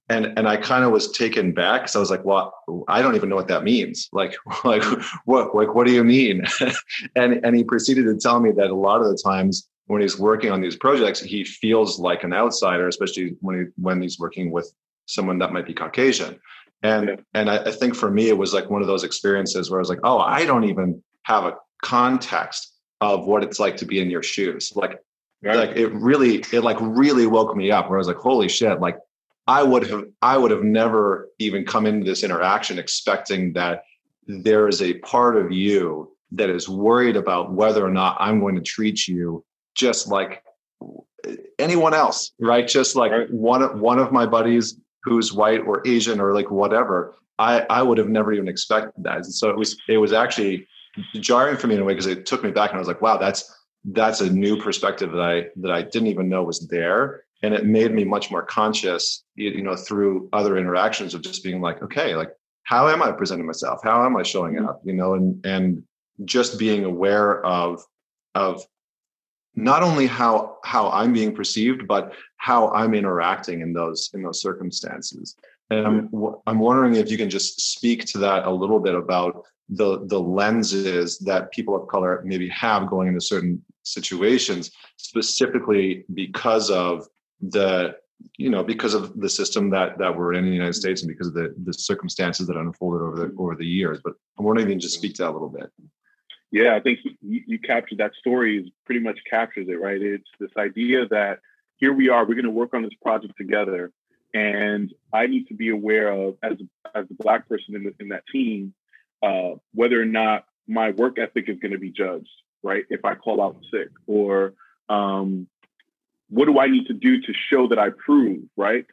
and and I kind of was taken back. So I was like, "Well, I don't even know what that means. Like, like what? Like, what do you mean?" and and he proceeded to tell me that a lot of the times when he's working on these projects, he feels like an outsider, especially when he when he's working with someone that might be Caucasian. And yeah. and I, I think for me, it was like one of those experiences where I was like, "Oh, I don't even have a context of what it's like to be in your shoes." Like, like it really, it like really woke me up. Where I was like, "Holy shit!" Like I would have I would have never even come into this interaction expecting that there is a part of you that is worried about whether or not I'm going to treat you just like anyone else, right? Just like right. one of one of my buddies who's white or Asian or like whatever. I I would have never even expected that. And so it was it was actually jarring for me in a way because it took me back and I was like, wow, that's that's a new perspective that I that I didn't even know was there and it made me much more conscious you know through other interactions of just being like okay like how am i presenting myself how am i showing mm-hmm. up you know and and just being aware of of not only how how i'm being perceived but how i'm interacting in those in those circumstances And I'm, mm-hmm. I'm wondering if you can just speak to that a little bit about the the lenses that people of color maybe have going into certain situations, specifically because of the you know because of the system that that we're in the United States and because of the the circumstances that unfolded over the over the years. But I'm wondering if you can just mm-hmm. speak to that a little bit. Yeah, I think you, you captured that story pretty much captures it, right? It's this idea that here we are, we're going to work on this project together, and I need to be aware of as as a black person in, the, in that team, uh, whether or not my work ethic is going to be judged, right? If I call out sick, or um, what do I need to do to show that I prove, right?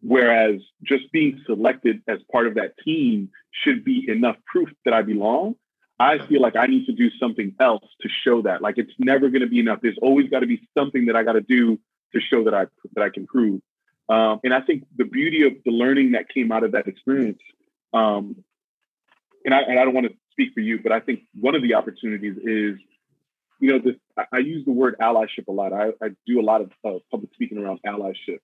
Whereas just being selected as part of that team should be enough proof that I belong. I feel like I need to do something else to show that. Like it's never going to be enough. There's always got to be something that I got to do to show that I that I can prove. Um, and I think the beauty of the learning that came out of that experience, um, and I, and I don't want to speak for you, but I think one of the opportunities is, you know, this, I, I use the word allyship a lot. I, I do a lot of uh, public speaking around allyship,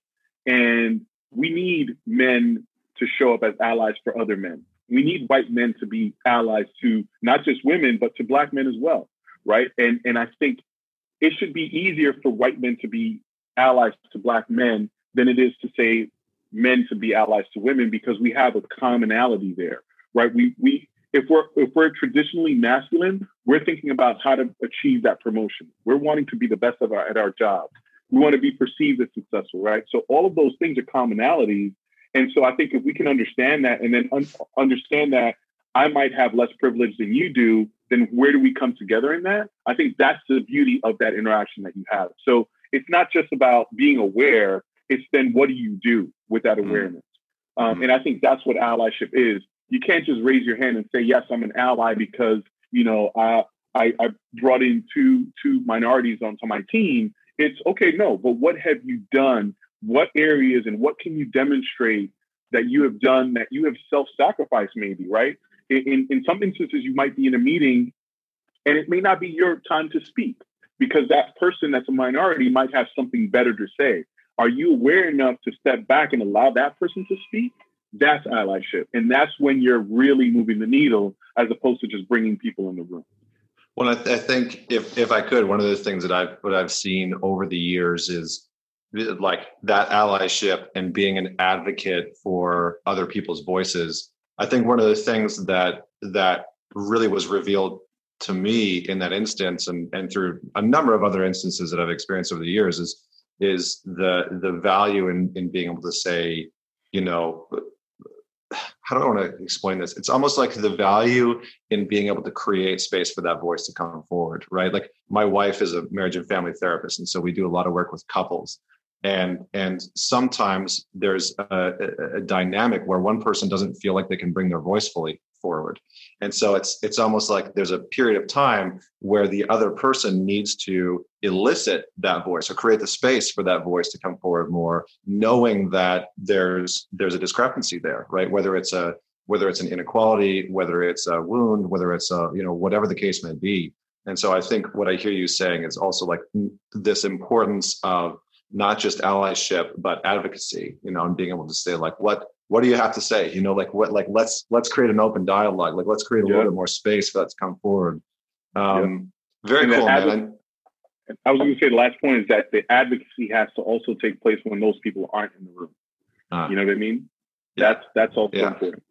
and we need men to show up as allies for other men. We need white men to be allies to not just women, but to black men as well, right? And and I think it should be easier for white men to be allies to black men than it is to say men to be allies to women because we have a commonality there, right? We we if we're if we're traditionally masculine, we're thinking about how to achieve that promotion. We're wanting to be the best of our at our job. We want to be perceived as successful, right? So all of those things are commonalities. And so I think if we can understand that and then un- understand that I might have less privilege than you do, then where do we come together in that? I think that's the beauty of that interaction that you have. So it's not just about being aware, it's then what do you do with that mm-hmm. awareness? Um, mm-hmm. and I think that's what allyship is. You can't just raise your hand and say, yes, I'm an ally because, you know, I, I, I brought in two, two minorities onto my team. It's okay, no, but what have you done? What areas and what can you demonstrate that you have done that you have self-sacrificed maybe, right? In, in some instances, you might be in a meeting and it may not be your time to speak because that person that's a minority might have something better to say. Are you aware enough to step back and allow that person to speak? That's allyship. And that's when you're really moving the needle as opposed to just bringing people in the room. Well, I, th- I think if, if I could, one of the things that I've, what I've seen over the years is like that allyship and being an advocate for other people's voices. I think one of the things that, that really was revealed to me in that instance and, and through a number of other instances that I've experienced over the years is is the the value in in being able to say, you know, how do I want to explain this? It's almost like the value in being able to create space for that voice to come forward, right? Like my wife is a marriage and family therapist, and so we do a lot of work with couples. And and sometimes there's a, a, a dynamic where one person doesn't feel like they can bring their voice fully forward. And so it's it's almost like there's a period of time where the other person needs to elicit that voice or create the space for that voice to come forward more knowing that there's there's a discrepancy there right? Whether it's a whether it's an inequality whether it's a wound whether it's a you know whatever the case may be. And so i think what i hear you saying is also like mm, this importance of not just allyship but advocacy you know and being able to say like what what do you have to say you know like what like let's let's create an open dialogue like let's create a yeah. little bit more space for that to come forward um yeah. very and cool man I was going to say the last point is that the advocacy has to also take place when those people aren't in the room. Uh, you know what I mean? Yeah. That's that's also yeah. important.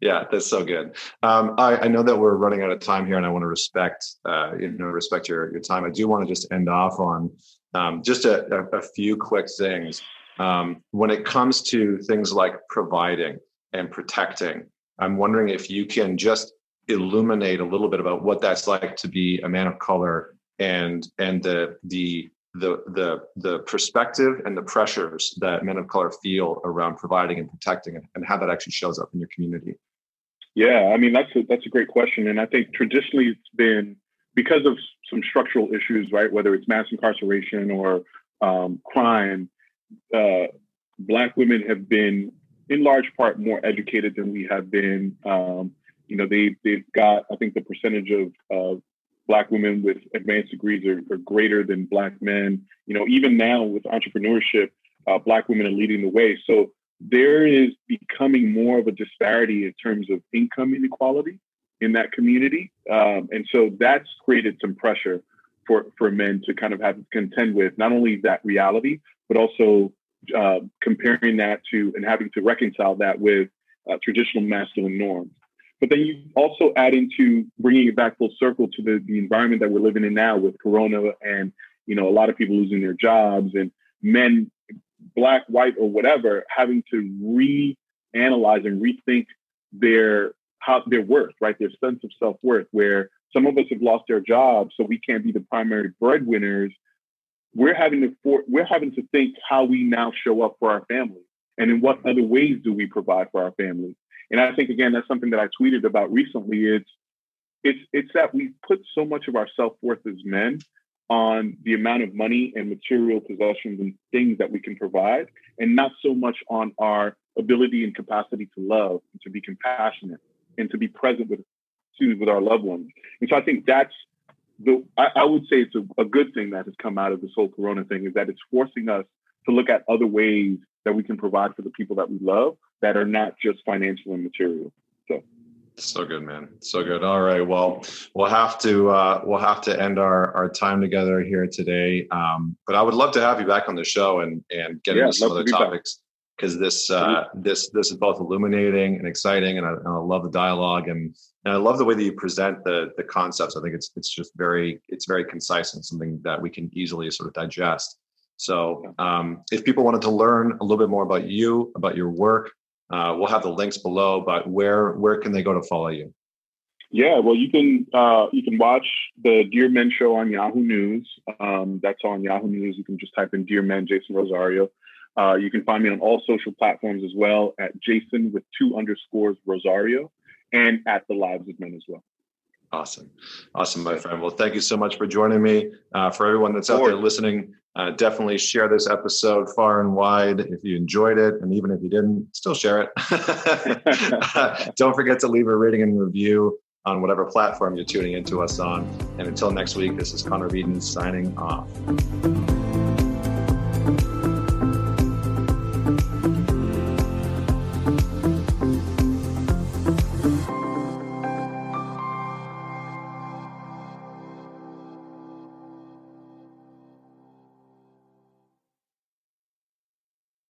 Yeah, that's so good. Um, I, I, know that we're running out of time here, and I want to respect uh, you know respect your your time. I do want to just end off on um, just a, a, a, few quick things. Um, when it comes to things like providing and protecting, I'm wondering if you can just illuminate a little bit about what that's like to be a man of color and and the the the the the perspective and the pressures that men of color feel around providing and protecting and, how that actually shows up in your community. Yeah, I mean that's a, that's a great question, and I think traditionally it's been because of some structural issues, right? Whether it's mass incarceration or um, crime, uh, black women have been in large part more educated than we have been. Um, you know, they they've got I think the percentage of black women with advanced degrees are, are greater than black men. You know, even now with entrepreneurship, uh, black women are leading the way. So there is becoming more of a disparity in terms of income inequality in that community. Um, and so that's created some pressure for, for men to kind of have to contend with not only that reality, but also uh, comparing that to and having to reconcile that with uh, traditional masculine norms. But then you also add into bringing it back full circle to the, the environment that we're living in now with Corona and you know a lot of people losing their jobs and men, black, white, or whatever, having to reanalyze and rethink their how their worth, right? Their sense of self worth. Where some of us have lost their jobs, so we can't be the primary breadwinners. We're having to for, we're having to think how we now show up for our family, and in what other ways do we provide for our families. And I think again, that's something that I tweeted about recently. It's it's it's that we put so much of our self worth as men on the amount of money and material possessions and things that we can provide, and not so much on our ability and capacity to love and to be compassionate and to be present with with our loved ones. And so I think that's the I, I would say it's a, a good thing that has come out of this whole corona thing is that it's forcing us to look at other ways that we can provide for the people that we love that are not just financial and material. So so good, man. So good. All right. Well, we'll have to uh, we'll have to end our our time together here today. Um, but I would love to have you back on the show and and get yeah, into some other topics because this uh, this this is both illuminating and exciting, and I, and I love the dialogue and and I love the way that you present the the concepts. I think it's it's just very it's very concise and something that we can easily sort of digest. So, um, if people wanted to learn a little bit more about you, about your work, uh, we'll have the links below. But where where can they go to follow you? Yeah, well, you can uh, you can watch the Dear Men show on Yahoo News. Um, that's on Yahoo News. You can just type in Dear Men Jason Rosario. Uh, you can find me on all social platforms as well at Jason with two underscores Rosario and at the Lives of Men as well. Awesome. Awesome, my friend. Well, thank you so much for joining me. Uh, for everyone that's out there listening, uh, definitely share this episode far and wide if you enjoyed it. And even if you didn't, still share it. Don't forget to leave a rating and review on whatever platform you're tuning into us on. And until next week, this is Connor Beaton signing off.